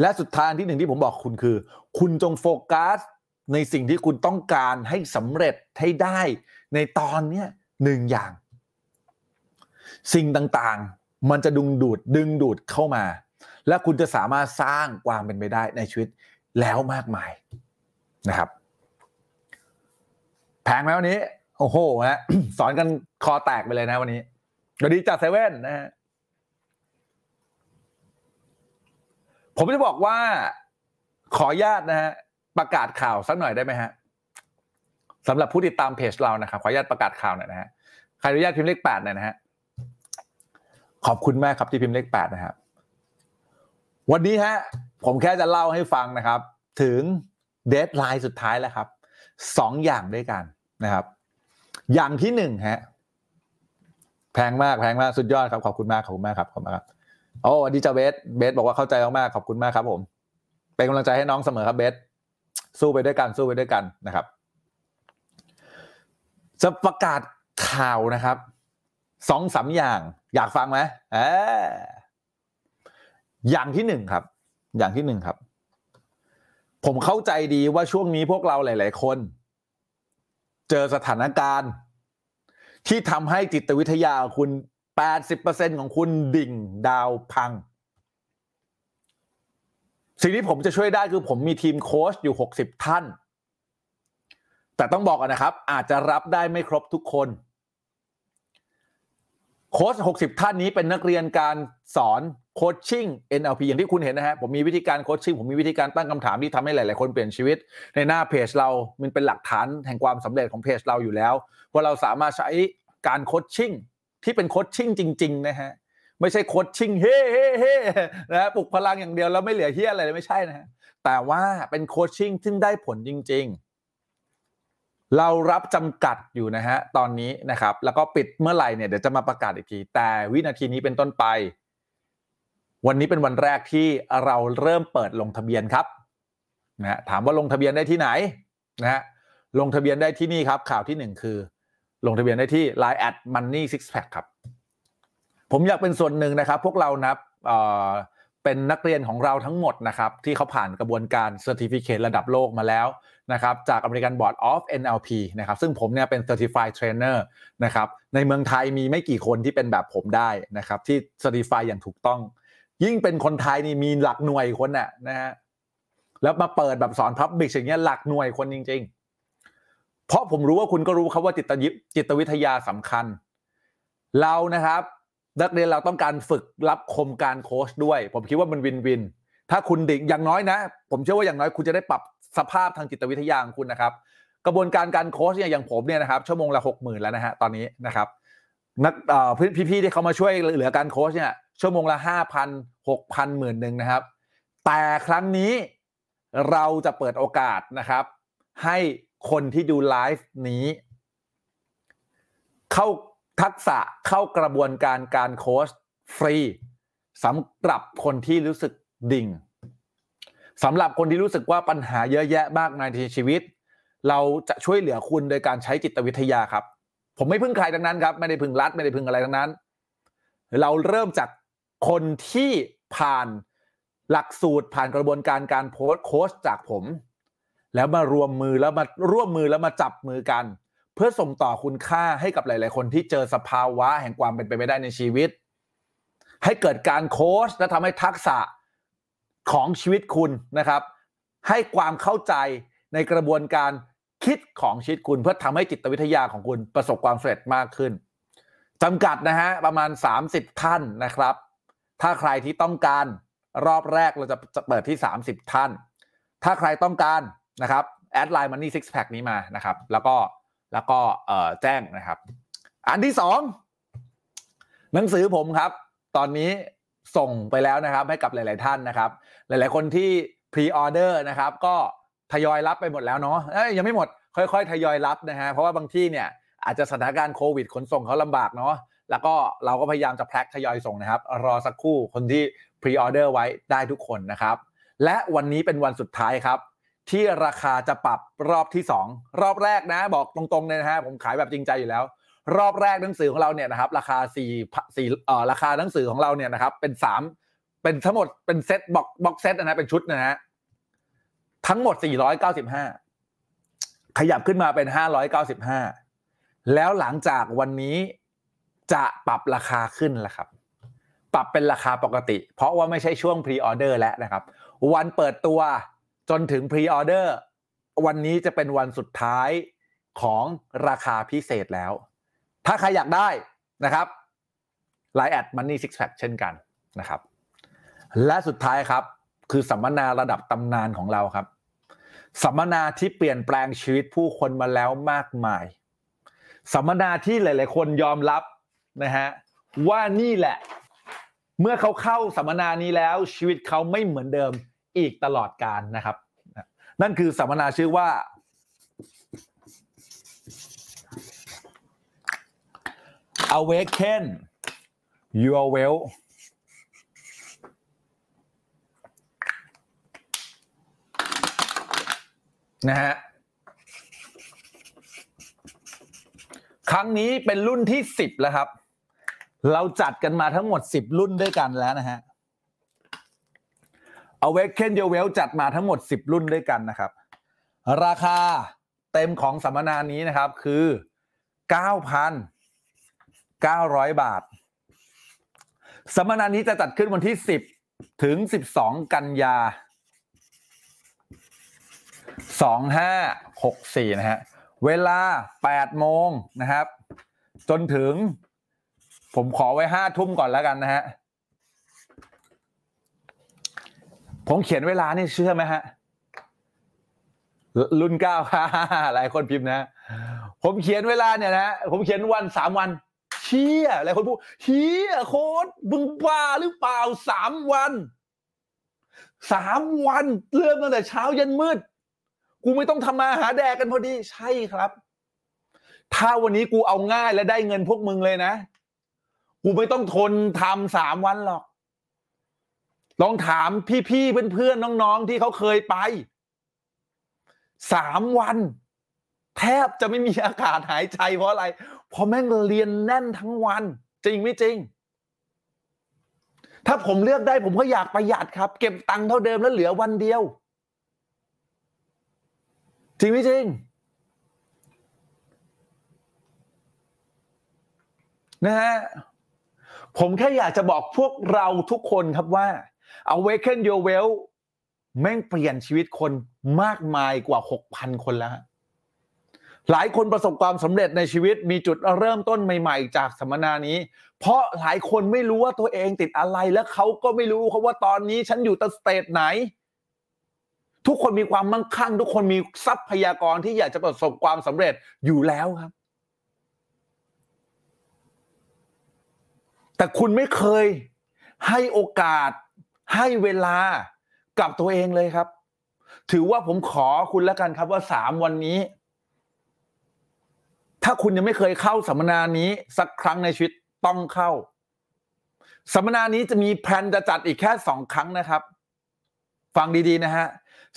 และสุดท้ายที่หนึ่งที่ผมบอกคุณคือ คุณจงโฟกัส ในสิ่งที่คุณต้องการให้สำเร็จให้ได้ ในตอนนี้หนึ่งอย่าง สิ่งต่างๆ มันจะดึงดูดดึงดูดเข้ามา และคุณจะสามารถสร้างความเป็นไปได้ในชีวิตแล้วมากมายนะครับ แพงไหมวันนี้ โอ้โหฮะสอนกันคอแตกไปเลยนะวันนี้สวัสดีจากเซเว่นนะฮะผมจะบอกว่า ขออนุญาตนะฮะประกาศข่าวสักหน่อยได้ไหมฮะสำหรับผู้ติดตามเพจเรานะครับขออนุญาตประกาศข่าวหน่อยนะฮะใครอนุญาตพิมพ์เลขแปดหน่อยนะฮะขอบคุณมากครับที่พิมพ์เลขแปดนะครับ วันนี้ฮะผมแค่จะเล่าให้ฟังนะครับ ถึงเดทไลน์สุดท้ายแล้วครับสองอย่างด้วยกันนะครับ อย่างที่หนึ่งฮะแพงมากแพงมากสุดยอดครับขอบคุณมากขอบคุณมากครับขอบคุณมากครับโอ้วันดีจ้าเบสเบสบอกว่าเข้าใจมากๆขอบคุณมากครับ ผม เป็นกำลังใจให้น้องเสมอครับเบสสู้ไปด้วยกันสู้ไปด้วยกันนะครับ จะประกาศข่าวนะครับสองสามอย่างอยากฟังไหมเออ อย่างที่หนึ่งครับ อย่างที่หนึ่งครับ ผมเข้าใจดีว่าช่วงนี้พวกเราหลาย ๆ คน เจอสถานการณ์ ที่ทำให้จิตวิทยาของคุณ80%ของคุณดิ่งดาวพัง สิ่งที่ผมจะช่วยได้คือผมมีทีมโค้ชอยู่ 60 ท่าน แต่ต้องบอกกันนะครับ อาจจะรับได้ไม่ครบทุกคน โค้ช60 ท่านนี้เป็นนักเรียนการสอน โคชชิ่ง NLP อย่างที่คุณเห็นนะฮะผมมีวิธีการโคชชิ่งผมมีวิธีการตั้งคำถามที่ทำให้หลาย ๆ คนเปลี่ยนชีวิต ในหน้าเพจเรามันเป็นหลักฐานแห่งความสำเร็จของเพจเราอยู่แล้วว่าเราสามารถใช้การโคชชิ่งที่เป็นโคชชิ่งจริง ๆ นะฮะไม่ใช่โคชชิ่งเฮ้เฮ้เฮ้นะฮะปลุกพลังอย่างเดียวแล้วไม่เหลือเฮี้ยอะไรเลยไม่ใช่นะฮะแต่ว่าเป็นโคชชิ่งซึ่งได้ผลจริง ๆเรารับจำกัดอยู่นะฮะตอนนี้นะครับ แล้วก็ปิดเมื่อไหร่เนี่ยเดี๋ยวจะมาประกาศอีกที แต่วินาทีนี้เป็นต้นไป วันนี้เป็นวันแรกที่เราเริ่มเปิดลงทะเบียนครับนะถามว่าลงทะเบียนได้ที่ไหนนะฮะลงทะเบียนได้ที่นี่ครับ ข่าวที่หนึ่งคือ ลงทะเบียนได้ที่ Line at Money Six Pack ครับผมอยากเป็นส่วนหนึ่งนะครับ พวกเรานะับเเป็นนักเรียนของเราทั้งหมดนะครับ ที่เขาผ่านกระบวนการ Certificate ระดับโลกมาแล้วนะครับ จาก American Board of NLP นะครับ ซึ่งผมเนี่ยเป็น Certified Trainer นะครับในเมืองไทยมีไม่กี่คนที่เป็นแบบผมได้นะครับ ที่ Certify อย่างถูกต้อง ยิ่งเป็นคนไทยนี่มีหลักหน่วยคนน่ะนะฮะแล้วมาเปิดแบบสอนพับบิกอย่างเงี้ยหลักหน่วยคนจริง ๆ เพราะผมรู้ว่าคุณก็รู้ครับว่าจิตยิจิตวิทยาสำคัญ เรานะครับ นักเรียนเราต้องการฝึกรับคมการโค้ชด้วย ผมคิดว่ามันวินวิน ถ้าคุณดิ่งอย่างน้อยนะ ผมเชื่อว่าอย่างน้อยคุณจะได้ปรับสภาพทางจิตวิทยาของคุณนะครับ กระบวนการการโค้ชเนี่ยอย่างผมเนี่ยนะครับชั่วโมงละหกหมื่นแล้วนะฮะตอนนี้นะครับนักพี่ๆที่เขามาช่วยเหลือการโค้ชเนี่ย ชั่วโมงละห้าพันหกพันหมื่นหนึ่งนะครับ แต่ครั้งนี้เราจะเปิดโอกาสนะครับ ให้คนที่ดูไลฟ์นี้ เข้าทักษะเข้ากระบวนการการโค้ชฟรีสำหรับคนที่รู้สึกดิ่งสำหรับคนที่รู้สึกว่าปัญหาเยอะแยะมากในชีวิต เราจะช่วยเหลือคุณโดยการใช้จิตวิทยาครับ ผมไม่พึ่งใครทั้งนั้นครับ ไม่ได้พึ่งรัฐไม่ได้พึ่งอะไรทั้งนั้น เราเริ่มจาก คนที่ผ่านหลักสูตรผ่านกระบวนการการโพสต์โค้ชจากผม แล้วมารวมมือแล้วมาร่วมมือแล้วมาจับมือกัน เพื่อส่งต่อคุณค่าให้กับหลาย ๆ คนที่เจอสภาวะแห่งความเป็นไปไม่ได้ในชีวิต ให้เกิดการโค้ชและทำให้ทักษะของชีวิตคุณนะครับ ให้ความเข้าใจในกระบวนการคิดของชีวิตคุณเพื่อทำให้จิตวิทยาของคุณประสบความสำเร็จมากขึ้นจำกัดนะฮะประมาณ 30 ท่านนะครับ ถ้าใครที่ต้องการรอบแรกเราจะเปิดที่ 30 ท่าน ถ้าใครต้องการนะครับ add ไลน์ Money Sixpack นี้มานะครับ แล้วก็แล้วก็แจ้งนะครับ อันที่สองหนังสือผมครับ ตอนนี้ส่งไปแล้วนะครับ ให้กับหลาย ๆ ท่านนะครับ หลาย ๆ คนที่ pre-order นะครับ ก็ทยอยรับไปหมดแล้วเนาะเอ้ยยังไม่หมด ค่อย ๆ ทยอยรับนะฮะเพราะว่าบางที่เนี่ยอาจจะสถานการณ์โควิดขนส่งเขาลำบากเนาะ แล้วก็เราก็พยายามจะแพ็คทยอยส่งนะครับ รอสักครู่คนที่ pre-order ไว้ได้ทุกคนนะครับ และวันนี้เป็นวันสุดท้ายครับ ที่ราคาจะปรับรอบที่ 2 รอบแรกนะ บอกตรงๆเลยนะฮะผมขายแบบจริงใจอยู่แล้ว รอบแรกหนังสือของเราเนี่ยนะครับ ราคา4 4เอ่อราคาหนังสือของเราเนี่ยนะครับ เป็น 3 เป็นทั้งหมดเป็นเซต box box set นะเป็นชุดนะฮะทั้งหมด 495 ขยับขึ้นมาเป็น 595 แล้วหลังจากวันนี้ จะปรับราคาขึ้นแล้วครับ ปรับเป็นราคาปกติ เพราะว่าไม่ใช่ช่วง pre-order แล้วนะครับ วันเปิดตัวจนถึง pre-order วันนี้จะเป็นวันสุดท้ายของราคาพิเศษแล้ว ถ้าใครอยากได้นะครับไลน์ add Money Sixpack เช่นกันนะครับ และสุดท้ายครับ คือสัมมนาระดับตำนานของเราครับ สัมมนาที่เปลี่ยนแปลงชีวิตผู้คนมาแล้วมากมาย สัมมนาที่หลาย ๆ คนยอมรับ นะฮะว่านี่แหละ เมื่อเขาเข้าสัมมนานี้แล้ว ชีวิตเขาไม่เหมือนเดิมอีกตลอดกาลนะครับ นั่นคือสัมมนาชื่อว่า awaken your well นะฮะครั้งนี้เป็นรุ่นที่ 10 แล้วครับ เราจัดกันมาทั้งหมด 10 รุ่นด้วยกันแล้วนะฮะ Awaken Your Well จัดมาทั้งหมด 10 รุ่นด้วยกันนะครับ ราคาเต็มของสัมมนานี้นะครับคือ 9,900 บาท สัมมนานี้จะจัดขึ้นวันที่ 10 ถึง 12 กันยา 2564 นะฮะ เวลา 8 โมงนะครับ จนถึง ผมขอไว้5ทุ่มก่อนแล้วกันนะฮะ ผมเขียนเวลานี่เชื่อไหมฮะ รุ่นเก้าหลายคนพิมพ์นะ ผมเขียนเวลาเนี่ยนะผมเขียนวันสามวันเชี่ยหลายคนพูดเฮียโค้ดมึงบ้าหรือเปล่าสามวันสามวันเริ่มตั้งแต่เช้ายันมืด กูไม่ต้องทำมาหาแดกกันพอดี ใช่ครับ ถ้าวันนี้กูเอาง่ายและได้เงินพวกมึงเลยนะ กูไม่ต้องทนทำสามวันหรอก ลองถามพี่ๆเพื่อนๆน้องๆที่เขาเคยไปสามวัน แทบจะไม่มีอากาศหายใจเพราะอะไร เพราะแม่งเรียนแน่นทั้งวัน จริงไม่จริง ถ้าผมเลือกได้ผมก็อยากประหยัดครับ เก็บตังค์เท่าเดิมแล้วเหลือวันเดียว จริงไม่จริงนะฮะ ผมแค่อยากจะบอกพวกเราทุกคนครับว่า Awaken Your Well แม่งเปลี่ยนชีวิตคนมากมายกว่า 6,000 คนแล้ว หลายคนประสบความสำเร็จในชีวิตมีจุดเริ่มต้นใหม่ๆ จากสัมมนานี้ เพราะหลายคนไม่รู้ว่าตัวเองติดอะไรและเขาก็ไม่รู้เขาว่าตอนนี้ฉันอยู่ตสเตทไหน ทุกคนมีความมั่งคั่ง ทุกคนมีทรัพยากรที่อยากจะประสบความสำเร็จอยู่แล้วครับ แต่คุณไม่เคยให้โอกาสให้เวลากับตัวเองเลยครับ ถือว่าผมขอคุณแล้วกันครับว่าสามวันนี้ ถ้าคุณยังไม่เคยเข้าสัมมนานี้ สักครั้งในชีวิตต้องเข้า สัมมนานี้จะมีแพลนจะจัดอีกแค่สองครั้งนะครับ ฟังดีๆนะฮะ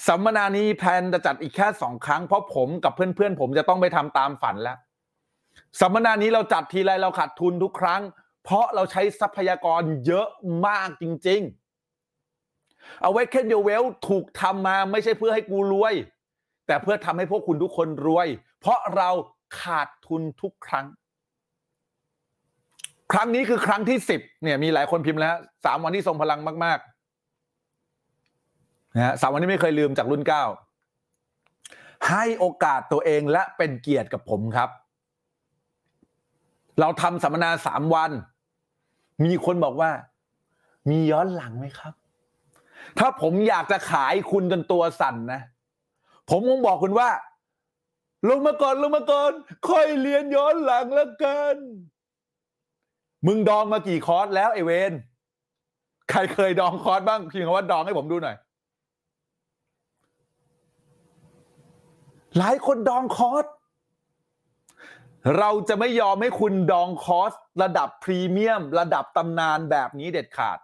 สัมมนานี้แพลนจะจัดอีกแค่สองครั้งเพราะผมกับเพื่อนๆผมจะต้องไปทำตามฝันแล้วสัมมนานี้เราจัดทีไรเราขาดทุนทุกครั้ง เพราะเราใช้ทรัพยากรเยอะมากจริงๆ Awaken Your Wealth ถูกทำมาไม่ใช่เพื่อให้กูรวย แต่เพื่อทำให้พวกคุณทุกคนรวย เพราะเราขาดทุนทุกครั้ง ครั้งนี้คือครั้งที่สิบเนี่ย มีหลายคนพิมพ์แล้วสามวันที่ทรงพลังมากๆนะฮะสามวันนี้ไม่เคยลืมจากรุ่นเก้าให้โอกาสตัวเองและเป็นเกียรติกับผมครับ เราทำสัมมนาสามวัน มีคนบอกว่า มีย้อนหลังไหมครับ ถ้าผมอยากจะขายคุณจนตัวสั่นนะ ผมคงบอกคุณว่า ลงมาก่อนลงมาก่อน ค่อยเรียนย้อนหลังแล้วกัน มึงดองมากี่คอร์สแล้วไอเวนใครเคยดองคอร์สบ้างพิมพ์คำว่าดองให้ผมดูหน่อย หลายคนดองคอร์ส เราจะไม่ยอมให้คุณดองคอสระดับพรีเมียม ระดับตำนานแบบนี้เด็ดขาด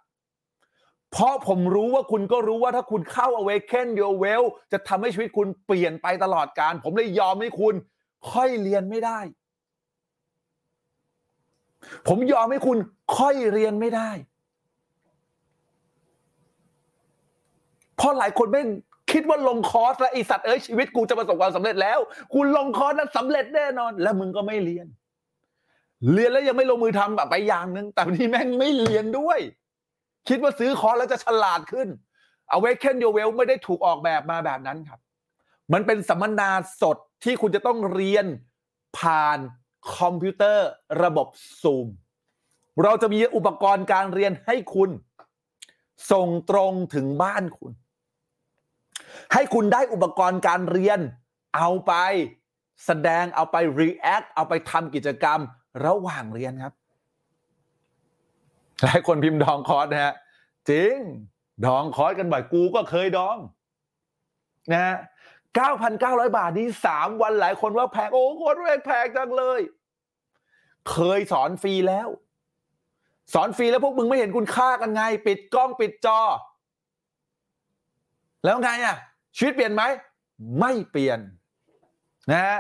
เพราะผมรู้ว่าคุณก็รู้ว่าถ้าคุณเข้า Awaken Your Well จะทำให้ชีวิตคุณเปลี่ยนไปตลอดการ ผมเลยยอมให้คุณ ค่อยเรียนไม่ได้ ผมยอมให้คุณค่อยเรียนไม่ได้ เพราะหลายคนไม่ คิดว่าลงคอร์สแล้วไอสัตว์เอ้ยชีวิตกูจะประสบความสำเร็จแล้วกูลงคอร์สแล้วสำเร็จแน่นอน แล้วมึงก็ไม่เรียน เรียนแล้วยังไม่ลงมือทำแบบไปอย่างนึง แต่นี่แม่งไม่เรียนด้วย คิดว่าซื้อคอร์สแล้วจะฉลาดขึ้น Awaken Your Well ไม่ได้ถูกออกแบบมาแบบนั้นครับ มันเป็นสัมมนาสดที่คุณจะต้องเรียนผ่านคอมพิวเตอร์ระบบ Zoom เราจะมีอุปกรณ์การเรียนให้คุณ ส่งตรงถึงบ้านคุณ ให้คุณได้อุปกรณ์การเรียน เอาไปแสดงเอาไป react เอาไปทำกิจกรรมระหว่างเรียนครับ หลายคนพิมพ์ดองคอร์สนะฮะจริง ดองคอร์สกันบ่อยกูก็เคยดองนะฮะ9,900 บาทนี่3วันหลายคนว่าแพง โอ้โคตรแพงแพงจังเลย เคยสอนฟรีแล้ว สอนฟรีแล้วพวกมึงไม่เห็นคุณค่ากันไง ปิดกล้องปิดจอ แล้วไงอะชีวิตเปลี่ยนไหม ไม่เปลี่ยนนะฮะ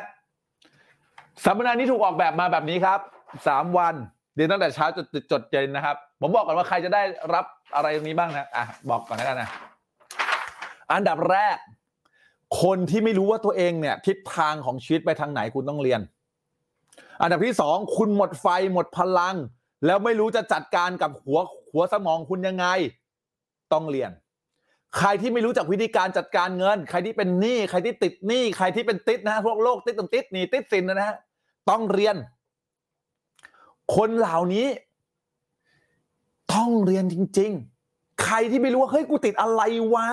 สัมมนานี้ถูกออกแบบมาแบบนี้ครับ3วันเรียนตั้งแต่เช้าจดจดเย็นนะครับ ผมบอกก่อนว่าใครจะได้รับอะไรตรงนี้บ้างนะอะบอกก่อนแล้วกันนะอันดับแรก คนที่ไม่รู้ว่าตัวเองเนี่ย ทิศทางของชีวิตไปทางไหนคุณต้องเรียน อันดับที่สองคุณหมดไฟหมดพลัง แล้วไม่รู้จะจัดการกับหัวหัวสมองคุณยังไง ต้องเรียน ใครที่ไม่รู้จักวิธีการจัดการเงิน ใครที่เป็นหนี้ใครที่ติดหนี้ใครที่เป็นติดนะฮะพวกโรคติดตรงติดหนี้ติดสินนะฮะต้องเรียน คนเหล่านี้ ต้องเรียนจริง ๆ ใครที่ไม่รู้ว่าเฮ้ยกูติดอะไรวะ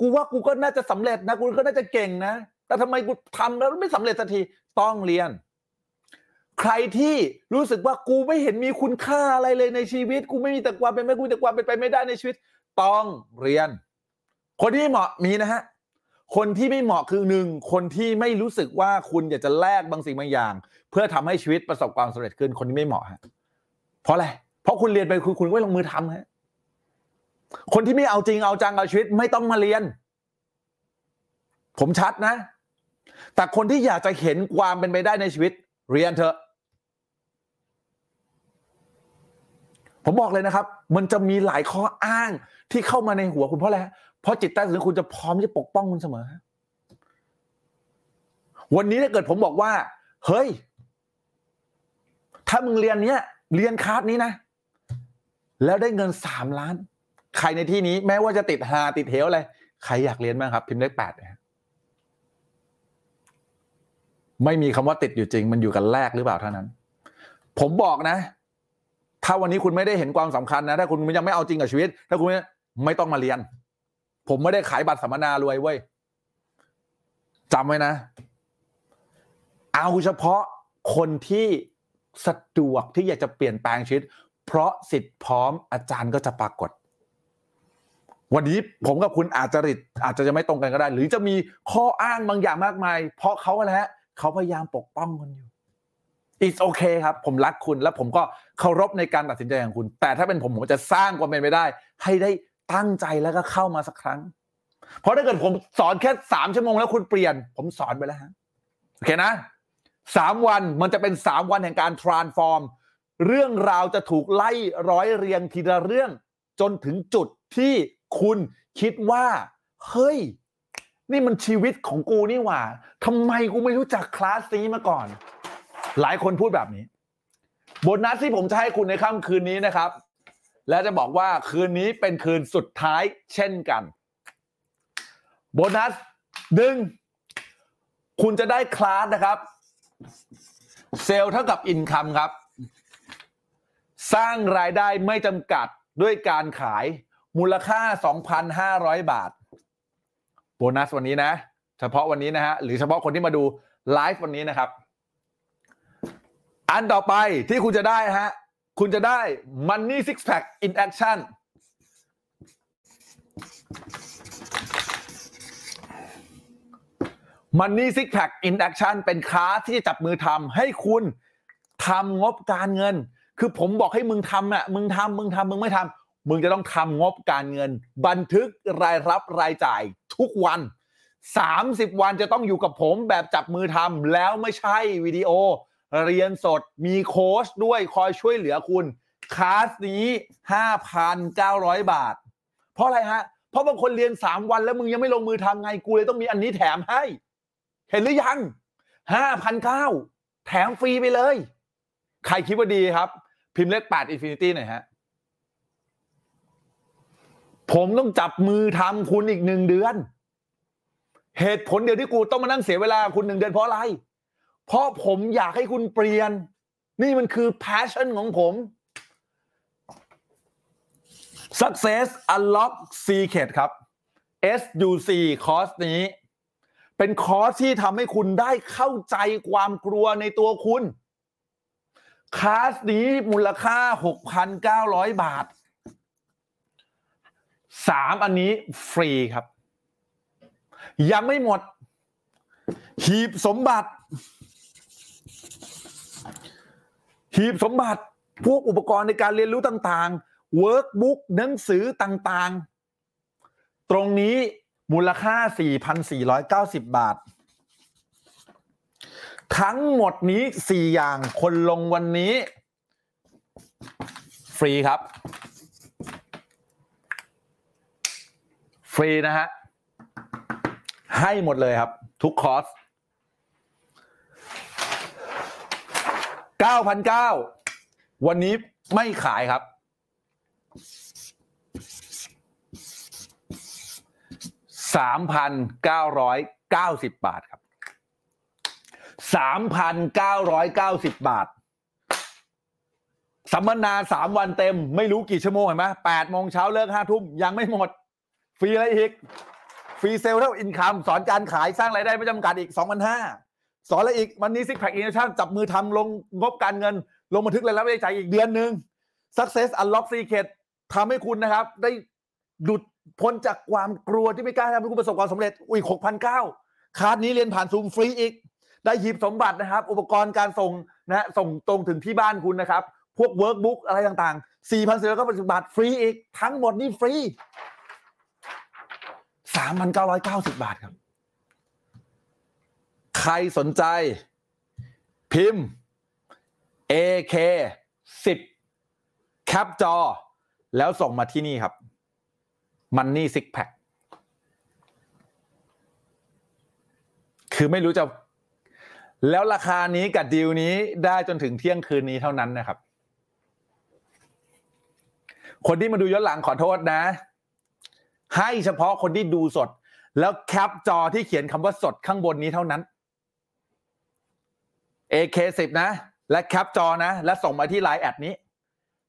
กูว่ากูก็น่าจะสำเร็จนะกูก็น่าจะเก่งนะ แต่ทำไมกูทำแล้วไม่สำเร็จสักทีต้องเรียน ใครที่รู้สึกว่ากูไม่เห็นมีคุณค่าอะไรเลยในชีวิต กูไม่มีแต่ความเป็นไม่กูแต่ความเป็นไปไม่ได้ในชีวิต ต้องเรียน คนที่เหมาะมีนะฮะคนที่ไม่เหมาะคือหนึ่งคนที่ไม่รู้สึกว่าคุณอยากจะแลกบางสิ่งบางอย่าง เพื่อทำให้ชีวิตประสบความสำเร็จขึ้นคนที่ไม่เหมาะฮะเพราะอะไรเพราะคุณเรียนไปคุณคุณไม่ลงมือทำฮะคนที่ไม่เอาจริงเอาจังเอาชีวิตไม่ต้องมาเรียน ผมชัดนะ แต่คนที่อยากจะเห็นความเป็นไปได้ในชีวิต เรียนเถอะ ผมบอกเลยนะครับ มันจะมีหลายข้ออ้างที่เข้ามาในหัวคุณเพราะอะไร เพราะจิตใต้สำนึกคุณจะพร้อมที่จะปกป้องคุณเสมอ วันนี้ถ้าเกิดผมบอกว่า เฮ้ย ถ้ามึงเรียนเนี้ย เรียนคาสนี้นะ แล้วได้เงินสามล้าน ใครในที่นี้ แม้ว่าจะติดหาติดเหวอะไร ใครอยากเรียนบ้างครับ พิมพ์เลขแปดนะไม่มีคำว่าติดอยู่จริง มันอยู่กันแรกหรือเปล่าเท่านั้น ผมบอกนะ ถ้าวันนี้คุณไม่ได้เห็นความสำคัญนะ ถ้าคุณยังไม่เอาจริงกับชีวิต ถ้าคุณไม่ไม่ต้องมาเรียน ผมไม่ได้ขายบัตรสัมมนารวยเว้ยจำไว้นะ เอาเฉพาะคนที่สะดวกที่อยากจะเปลี่ยนแปลงชีวิต เพราะสิทธิ์พร้อมอาจารย์ก็จะปรากฏ วันนี้ผมกับคุณอาจจะริดอาจจะยังไม่ตรงกันก็ได้ หรือจะมีข้ออ้างบางอย่างมากมาย เพราะเขาอะไรฮะเขาพยายามปกป้องคุณอยู่ it's okay ครับ ผมรักคุณและผมก็เคารพในการตัดสินใจของคุณ แต่ถ้าเป็นผมผมจะสร้างความเป็นไปได้ ให้ได้ ตั้งใจแล้วก็เข้ามาสักครั้ง เพราะถ้าเกิดผมสอนแค่สามชั่วโมงแล้วคุณเปลี่ยน ผมสอนไปแล้วฮะโอเคนะสามวันมันจะเป็นสามวันแห่งการ transform เรื่องราวจะถูกไล่ร้อยเรียงทีละเรื่อง จนถึงจุดที่คุณคิดว่า เฮ้ย นี่มันชีวิตของกูนี่หว่าทำไมกูไม่รู้จักคลาสนี้มาก่อน หลายคนพูดแบบนี้โบนัสที่ผมจะให้คุณในค่ำคืนนี้นะครับ และจะบอกว่าคืนนี้เป็นคืนสุดท้ายเช่นกัน โบนัสหนึ่งคุณจะได้คลาสนะครับ เซลเท่ากับอินคัมครับ สร้างรายได้ไม่จำกัดด้วยการขายมูลค่า 2,500 บาท โบนัสวันนี้นะ เฉพาะวันนี้นะฮะ หรือเฉพาะคนที่มาดูไลฟ์วันนี้นะครับ อันต่อไปที่คุณจะได้ฮะ คุณจะได้ Money Six Pack in Action Money Six Pack in Action เป็นคลาสที่จะจับมือทำให้คุณทำงบการเงิน คือผมบอกให้มึงทำน่ะมึงทำมึงทำมึงไม่ทำมึงจะต้องทำงบการเงิน บันทึกรายรับรายจ่ายทุกวัน 30 วันจะต้องอยู่กับผมแบบจับมือทำแล้วไม่ใช่วิดีโอ เรียนสดมีโค้ชด้วยคอยช่วยเหลือคุณคลาสนี้ 5,900 บาท เพราะอะไรฮะ เพราะบางคนเรียน 3 วันแล้วมึงยังไม่ลงมือทำไงกูเลยต้องมีอันนี้แถมให้ เห็นหรือยัง 5,900 แถมฟรีไปเลย ใครคิดว่าดีครับ พิมพ์เลข8 Infinity หน่อยฮะ ผมต้องจับมือทำคุณอีกหนึ่งเดือน เหตุผลเดียวที่กูต้องมานั่งเสียเวลาคุณหนึ่งเดือนเพราะอะไร เพราะผมอยากให้คุณเปลี่ยน นี่มันคือ passion ของผม success unlock secret ครับ SUC คอร์สนี้ เป็นคอร์สที่ทำให้คุณได้เข้าใจความกลัวในตัวคุณคลาสนี้มูลค่า 6,900 บาทสามอันนี้ฟรีครับ ยังไม่หมด หีบสมบัติ หีบสมบัติพวกอุปกรณ์ในการเรียนรู้ต่างๆ เวิร์กบุ๊กหนังสือต่างๆ ตรงนี้มูลค่า 4,490 บาท ทั้งหมดนี้ 4 อย่างคนลงวันนี้ ฟรีครับ ฟรีนะฮะ ให้หมดเลยครับ ทุกคอร์ส 9,900 วันนี้ไม่ขายครับ 3,990 บาทครับ 3,990 บาท สัมมนาสามวันเต็ม ไม่รู้กี่ชั่วโมงเห็นไหมแปดโมงเช้าเลิกห้าทุ่มยังไม่หมด ฟรีอะไรอีก ฟรี Sell to Income สอนการขายสร้างรายได้ไม่จำกัดอีก 2,500 สอนอะไรอีกวันนี้ซิกแพคอินชั่นจับมือทำลงงบการเงิน ลงบันทึกรายรับรายจ่ายอีกเดือนหนึ่ง Success Unlock Secret ทำให้คุณนะครับ ได้หลุดพ้นจากความกลัวที่ไม่กล้าทำให้คุณประสบความสำเร็จอุ้ย6,900คลาสนี้เรียนผ่านซูมฟรีอีก ได้หีบสมบัตินะครับ อุปกรณ์การส่งนะส่งตรงถึงที่บ้านคุณนะครับ พวก workbook อะไรต่างๆ4,000สี่ร้อยก็ปฏิบัติฟรีอีก ทั้งหมดนี่ฟรี 3,990 บาทครับ ใครสนใจ พิมพ์ AK 10แคปจอ แล้วส่งมาที่นี่ครับ Money Six Pack คือไม่รู้จะ แล้วราคานี้กับดีลนี้ได้จนถึงเที่ยงคืนนี้เท่านั้นนะครับ คนที่มาดูย้อนหลังขอโทษนะ ให้เฉพาะคนที่ดูสด แล้วแคปจอที่เขียนคำว่าสดข้างบนนี้เท่านั้น AK10 นะ และแคปจอนะ และส่งมาที่ไลน์แอดนี้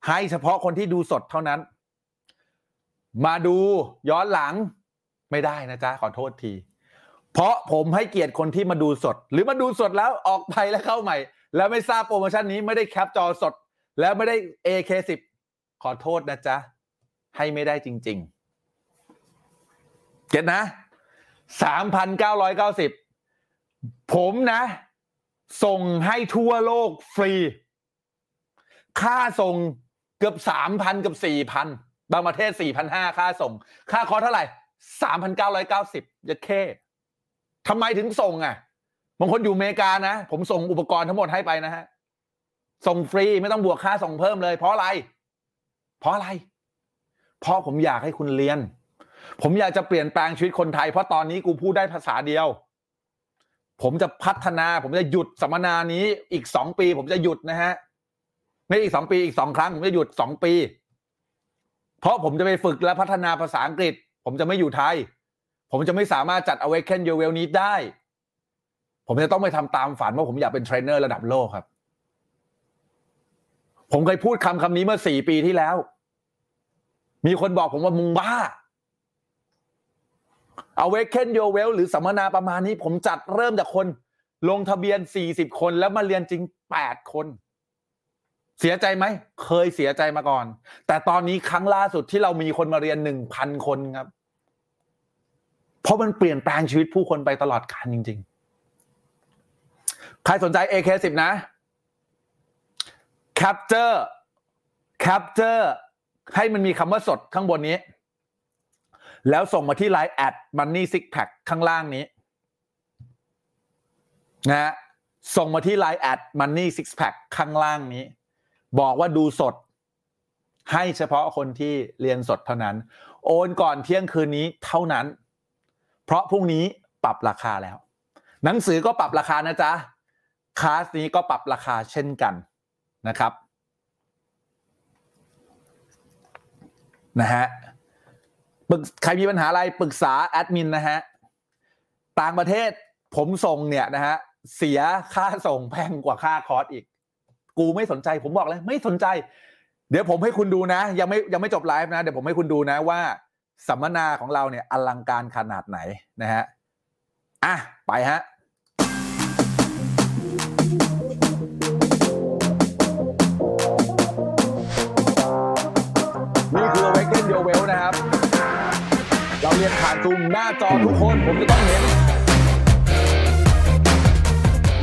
ให้เฉพาะคนที่ดูสดเท่านั้น มาดูย้อนหลังไม่ได้นะจ๊ะ ขอโทษที เพราะผมให้เกียรติคนที่มาดูสด หรือมาดูสดแล้วออกไปแล้วเข้าใหม่ แล้วไม่ทราบโปรโมชั่นนี้ไม่ได้แคปจอสด แล้วไม่ได้ AK10 ขอโทษนะจ๊ะ ให้ไม่ได้จริง ๆ เก็ตนะ3,990ผมนะ ส่งให้ทั่วโลกฟรี ค่าส่งเกือบ3,000กับ4,000บางประเทศ4,500ค่าส่ง ค่าคอเท่าไหร่3,990ยัดเข้ทำไมถึงส่งอะบางคนอยู่อเมริกานะ ผมส่งอุปกรณ์ทั้งหมดให้ไปนะฮะ ส่งฟรีไม่ต้องบวกค่าส่งเพิ่มเลย เพราะอะไร เพราะอะไร เพราะผมอยากให้คุณเรียน ผมอยากจะเปลี่ยนแปลงชีวิตคนไทย เพราะตอนนี้กูพูดได้ภาษาเดียว ผมจะพัฒนา ผมจะหยุดสัมมนานี้อีกสองปี ผมจะหยุดนะฮะไม่อีกสองปีอีกสองครั้ง ผมจะหยุดสองปี เพราะผมจะไปฝึกและพัฒนาภาษาอังกฤษ ผมจะไม่อยู่ไทย ผมจะไม่สามารถจัด Awaken Your Wealth นี้ได้ ผมจะต้องไปทำตามฝันว่าผมอยากเป็นเทรนเนอร์ระดับโลกครับ ผมเคยพูดคำคำนี้เมื่อสี่ปีที่แล้ว มีคนบอกผมว่ามึงบ้า Awaken Your Well หรือสัมมนาประมาณนี้ ผมจัดเริ่มจากคน ลงทะเบียน 40 คนแล้วมาเรียนจริง 8 คน เสียใจไหม เคยเสียใจมาก่อน แต่ตอนนี้ครั้งล่าสุดที่เรามีคนมาเรียน 1,000 คนครับ เพราะมันเปลี่ยนแปลงชีวิตผู้คนไปตลอดกาลจริง ๆ ใครสนใจ AK10 นะ Capture Capture ให้มันมีคำว่าสดข้างบนนี้ แล้วส่งมาที่ Line แอด Money Six Pack ข้างล่างนี้นะฮะส่งมาที่ Line แอด Money Six Pack ข้างล่างนี้ บอกว่าดูสด ให้เฉพาะคนที่เรียนสดเท่านั้น โอนก่อนเที่ยงคืนนี้เท่านั้น เพราะพรุ่งนี้ปรับราคาแล้ว หนังสือก็ปรับราคานะจ๊ะคลาสนี้ก็ปรับราคาเช่นกันนะครับนะฮะ ปรึกใครมีปัญหาอะไรปรึกษาแอดมินนะฮะต่างประเทศผมส่งเนี่ยนะฮะเสียค่าส่งแพงกว่าค่าคอร์สอีก กูไม่สนใจ ผมบอกเลยไม่สนใจ เดี๋ยวผมให้คุณดูนะ ยังไม่ยังไม่จบไลฟ์นะเดี๋ยวผมให้คุณดูนะว่าสัมมนาของเราเนี่ยอลังการขนาดไหนนะฮะอะไปฮะนี่คือ Awaken Your Well นะครับ เราเรียนผ่านซูมหน้าจอทุกคนผมจะต้องเห็น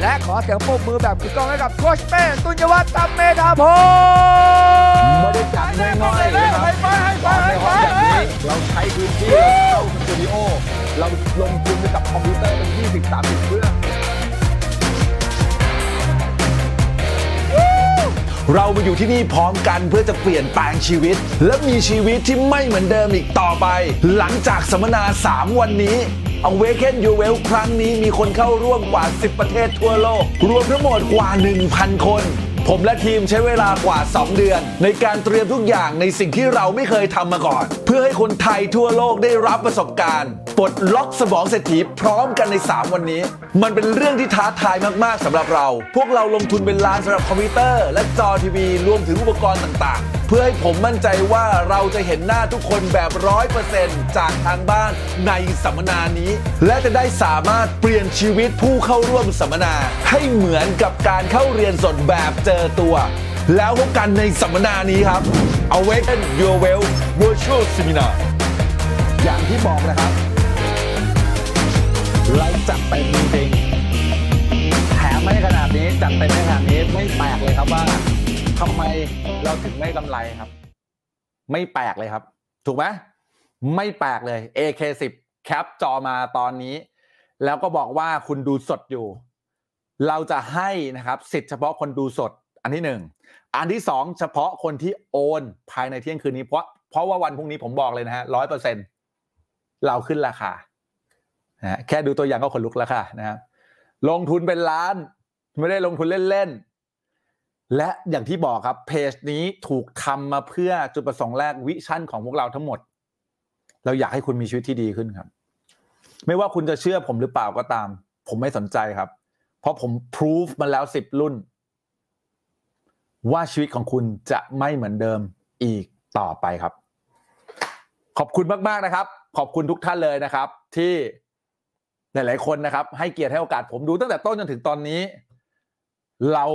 และขอเสียงปรบมือแบบกึกก้องให้กับโคชเป้ตุนยวัฒน์ตัมเมธาพงไม่ได้จัดง่ายๆนะครับให้ไปให้ไปตอนในให้ไปห้องแบบนี้เราใช้พื้นที่เราเข้าสตูดิโอ เราลงทุนไปกับคอมพิวเตอร์เป็น20 30 เครื่อง เรามาอยู่ที่นี่พร้อมกันเพื่อจะเปลี่ยนแปลงชีวิต และมีชีวิตที่ไม่เหมือนเดิมอีกต่อไป หลังจากสัมมนา 3 วันนี้ Awaken Your Well ครั้งนี้มีคนเข้าร่วมกว่า 10 ประเทศทั่วโลก รวมทั้งหมดกว่า 1,000 คน ผมและทีมใช้เวลากว่า 2 เดือน ในการเตรียมทุกอย่างในสิ่งที่เราไม่เคยทำมาก่อน เพื่อให้คนไทยทั่วโลกได้รับประสบการณ์ปลดล็อกสมองเศรษฐีพร้อมกันใน 3 วันนี้ มันเป็นเรื่องที่ท้าทายมาก ๆสำหรับเรา พวกเราลงทุนเป็นล้านสำหรับคอมพิวเตอร์ และจอทีวีรวมถึงอุปกรณ์ต่างๆ พื่อให้ผมมั่นใจว่าเราจะเห็นหน้าทุกคนแบบร้อยเปอร์เซ็นต์จากทางบ้านในสัมมนานี้ และจะได้สามารถเปลี่ยนชีวิตผู้เข้าร่วมสัมมนา ให้เหมือนกับการเข้าเรียนสดแบบเจอตัว แล้วพบกันในสัมมนานี้ครับ Awaken Your Well Virtual Seminar อย่างที่บอกนะครับเราจัดเต็มจริงๆแถมไม่ขนาดนี้จัดเต็มไม่ขนาดนี้ไม่แปลกเลยครับว่า ทำไมเราถึงไม่กำไรครับ ไม่แปลกเลยครับ ถูกไหมไม่แปลกเลย AK10 แคปจอมาตอนนี้ แล้วก็บอกว่าคุณดูสดอยู่ เราจะให้นะครับ สิทธิ์เฉพาะคนดูสดอันที่หนึ่งอันที่สองเฉพาะคนที่โอนภายในเที่ยงคืนนี้เพราะเพราะว่าวันพรุ่งนี้ผมบอกเลยนะฮะร้อยเปอร์เซ็นเราขึ้นราคานะฮะแค่ดูตัวอย่างก็ขนลุกแล้วค่ะนะครับลงทุนเป็นล้าน ไม่ได้ลงทุนเล่นๆ และอย่างที่บอกครับเพจนี้ถูกทำมาเพื่อจุดประสงค์แรกวิชั่นของพวกเราทั้งหมด เราอยากให้คุณมีชีวิตที่ดีขึ้นครับ ไม่ว่าคุณจะเชื่อผมหรือเปล่าก็ตาม ผมไม่สนใจครับ เพราะผมพิสูจมาแล้วสิบรุ่น ว่าชีวิตของคุณจะไม่เหมือนเดิมอีกต่อไปครับ ขอบคุณมากๆนะครับ ขอบคุณทุกท่านเลยนะครับ ที่หลาย ๆ คนนะครับ ให้เกียรติให้โอกาสผมดูตั้งแต่ต้นจนถึงตอนนี้ เรา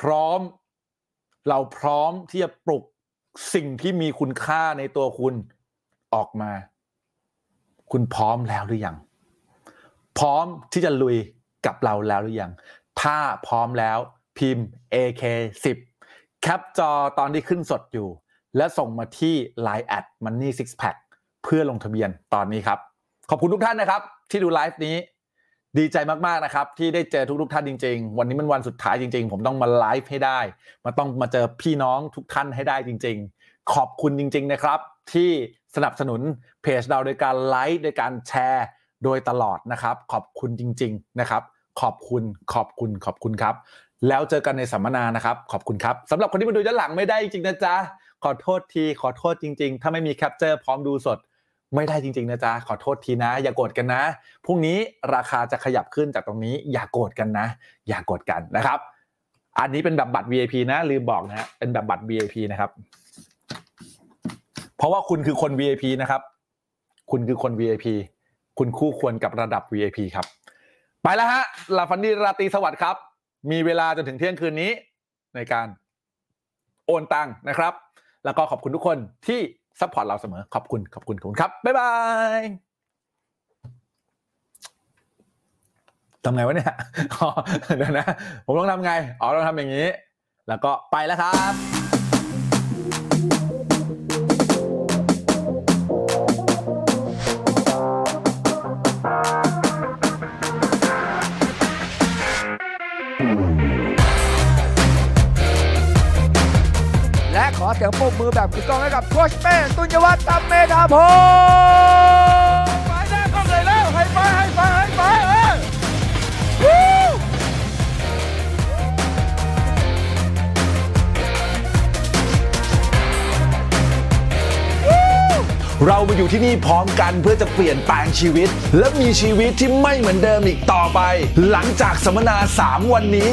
พร้อม เราพร้อมที่จะปลุกสิ่งที่มีคุณค่าในตัวคุณออกมา คุณพร้อมแล้วหรือยัง พร้อมที่จะลุยกับเราแล้วหรือยัง ถ้าพร้อมแล้วพิมพ์ AK10 แคปจอตอนที่ขึ้นสดอยู่ และส่งมาที่ Line แอด Money Six Pack เพื่อลงทะเบียนตอนนี้ครับ ขอบคุณทุกท่านนะครับ ที่ดูไลฟ์นี้ ดีใจมากๆนะครับ ที่ได้เจอทุกๆท่านจริง ๆ วันนี้มันวันสุดท้ายจริง ๆ ผมต้องมาไลฟ์ให้ได้มาต้องมาเจอพี่น้องทุกท่านให้ได้จริง ๆ ขอบคุณจริง ๆ นะครับ ที่สนับสนุนเพจเราโดยการไลฟ์โดยการแชร์โดยตลอดนะครับ ขอบคุณจริง ๆ นะครับ ขอบคุณขอบคุณขอบคุณครับ แล้วเจอกันในสัมมนานะครับ ขอบคุณครับสำหรับคนที่มาดูย้อนหลังไม่ได้จริงนะจ๊ะขอโทษทีขอโทษจริง ๆ ถ้าไม่มีแคปเจอร์พร้อมดูสด ไม่ได้จริงๆนะจ๊ะขอโทษทีนะ อย่าโกรธกันนะพรุ่งนี้ราคาจะขยับขึ้นจากตรงนี้ อย่าโกรธกันนะ อย่าโกรธกันนะครับ อันนี้เป็นแบบบัตร VIP นะลืมบอกนะเป็นแบบบัตร VIP นะครับ เพราะว่าคุณคือคน VIP นะครับ คุณคือคน VIP คุณคู่ควรกับระดับ VIP ครับ ไปแล้วฮะลาฝันดีราตรีสวัสดิ์ครับ มีเวลาจนถึงเที่ยงคืนนี้ในการโอนตังค์นะครับ แล้วก็ขอบคุณทุกคนที่ support เราเสมอขอบคุณขอบคุณขอบคุณครับ บ๊ายบายทำไงวะเนี่ยอ๋อเดี๋ยวนะ ผมต้องทำไง อ๋อต้องทำอย่างนี้ แล้วก็ไปแล้วครับ เสียงปรบมือแบบกึกก้องให้กับโคชเป้ตุนยวัฒน์ตัมเมธาพงศ์ไปหน้าเข้าเลยแล้วให้ไปให้ไปให้ไปเออเรามาอยู่ที่นี่พร้อมกันเพื่อจะเปลี่ยนแปลงชีวิต และมีชีวิตที่ไม่เหมือนเดิมอีกต่อไป หลังจากสัมมนา 3 วันนี้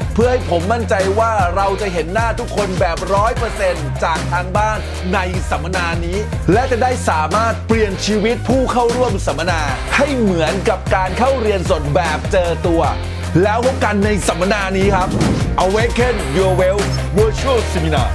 เพื่อให้ผมมั่นใจว่าเราจะเห็นหน้าทุกคนแบบร้อยเปอร์เซ็นต์จากทางบ้านในสัมมนานี้ และจะได้สามารถเปลี่ยนชีวิตผู้เข้าร่วมสัมมนา ให้เหมือนกับการเข้าเรียนสดแบบเจอตัว แล้วพบกันในสัมมนานี้ครับ Awaken Your Well Virtual Seminar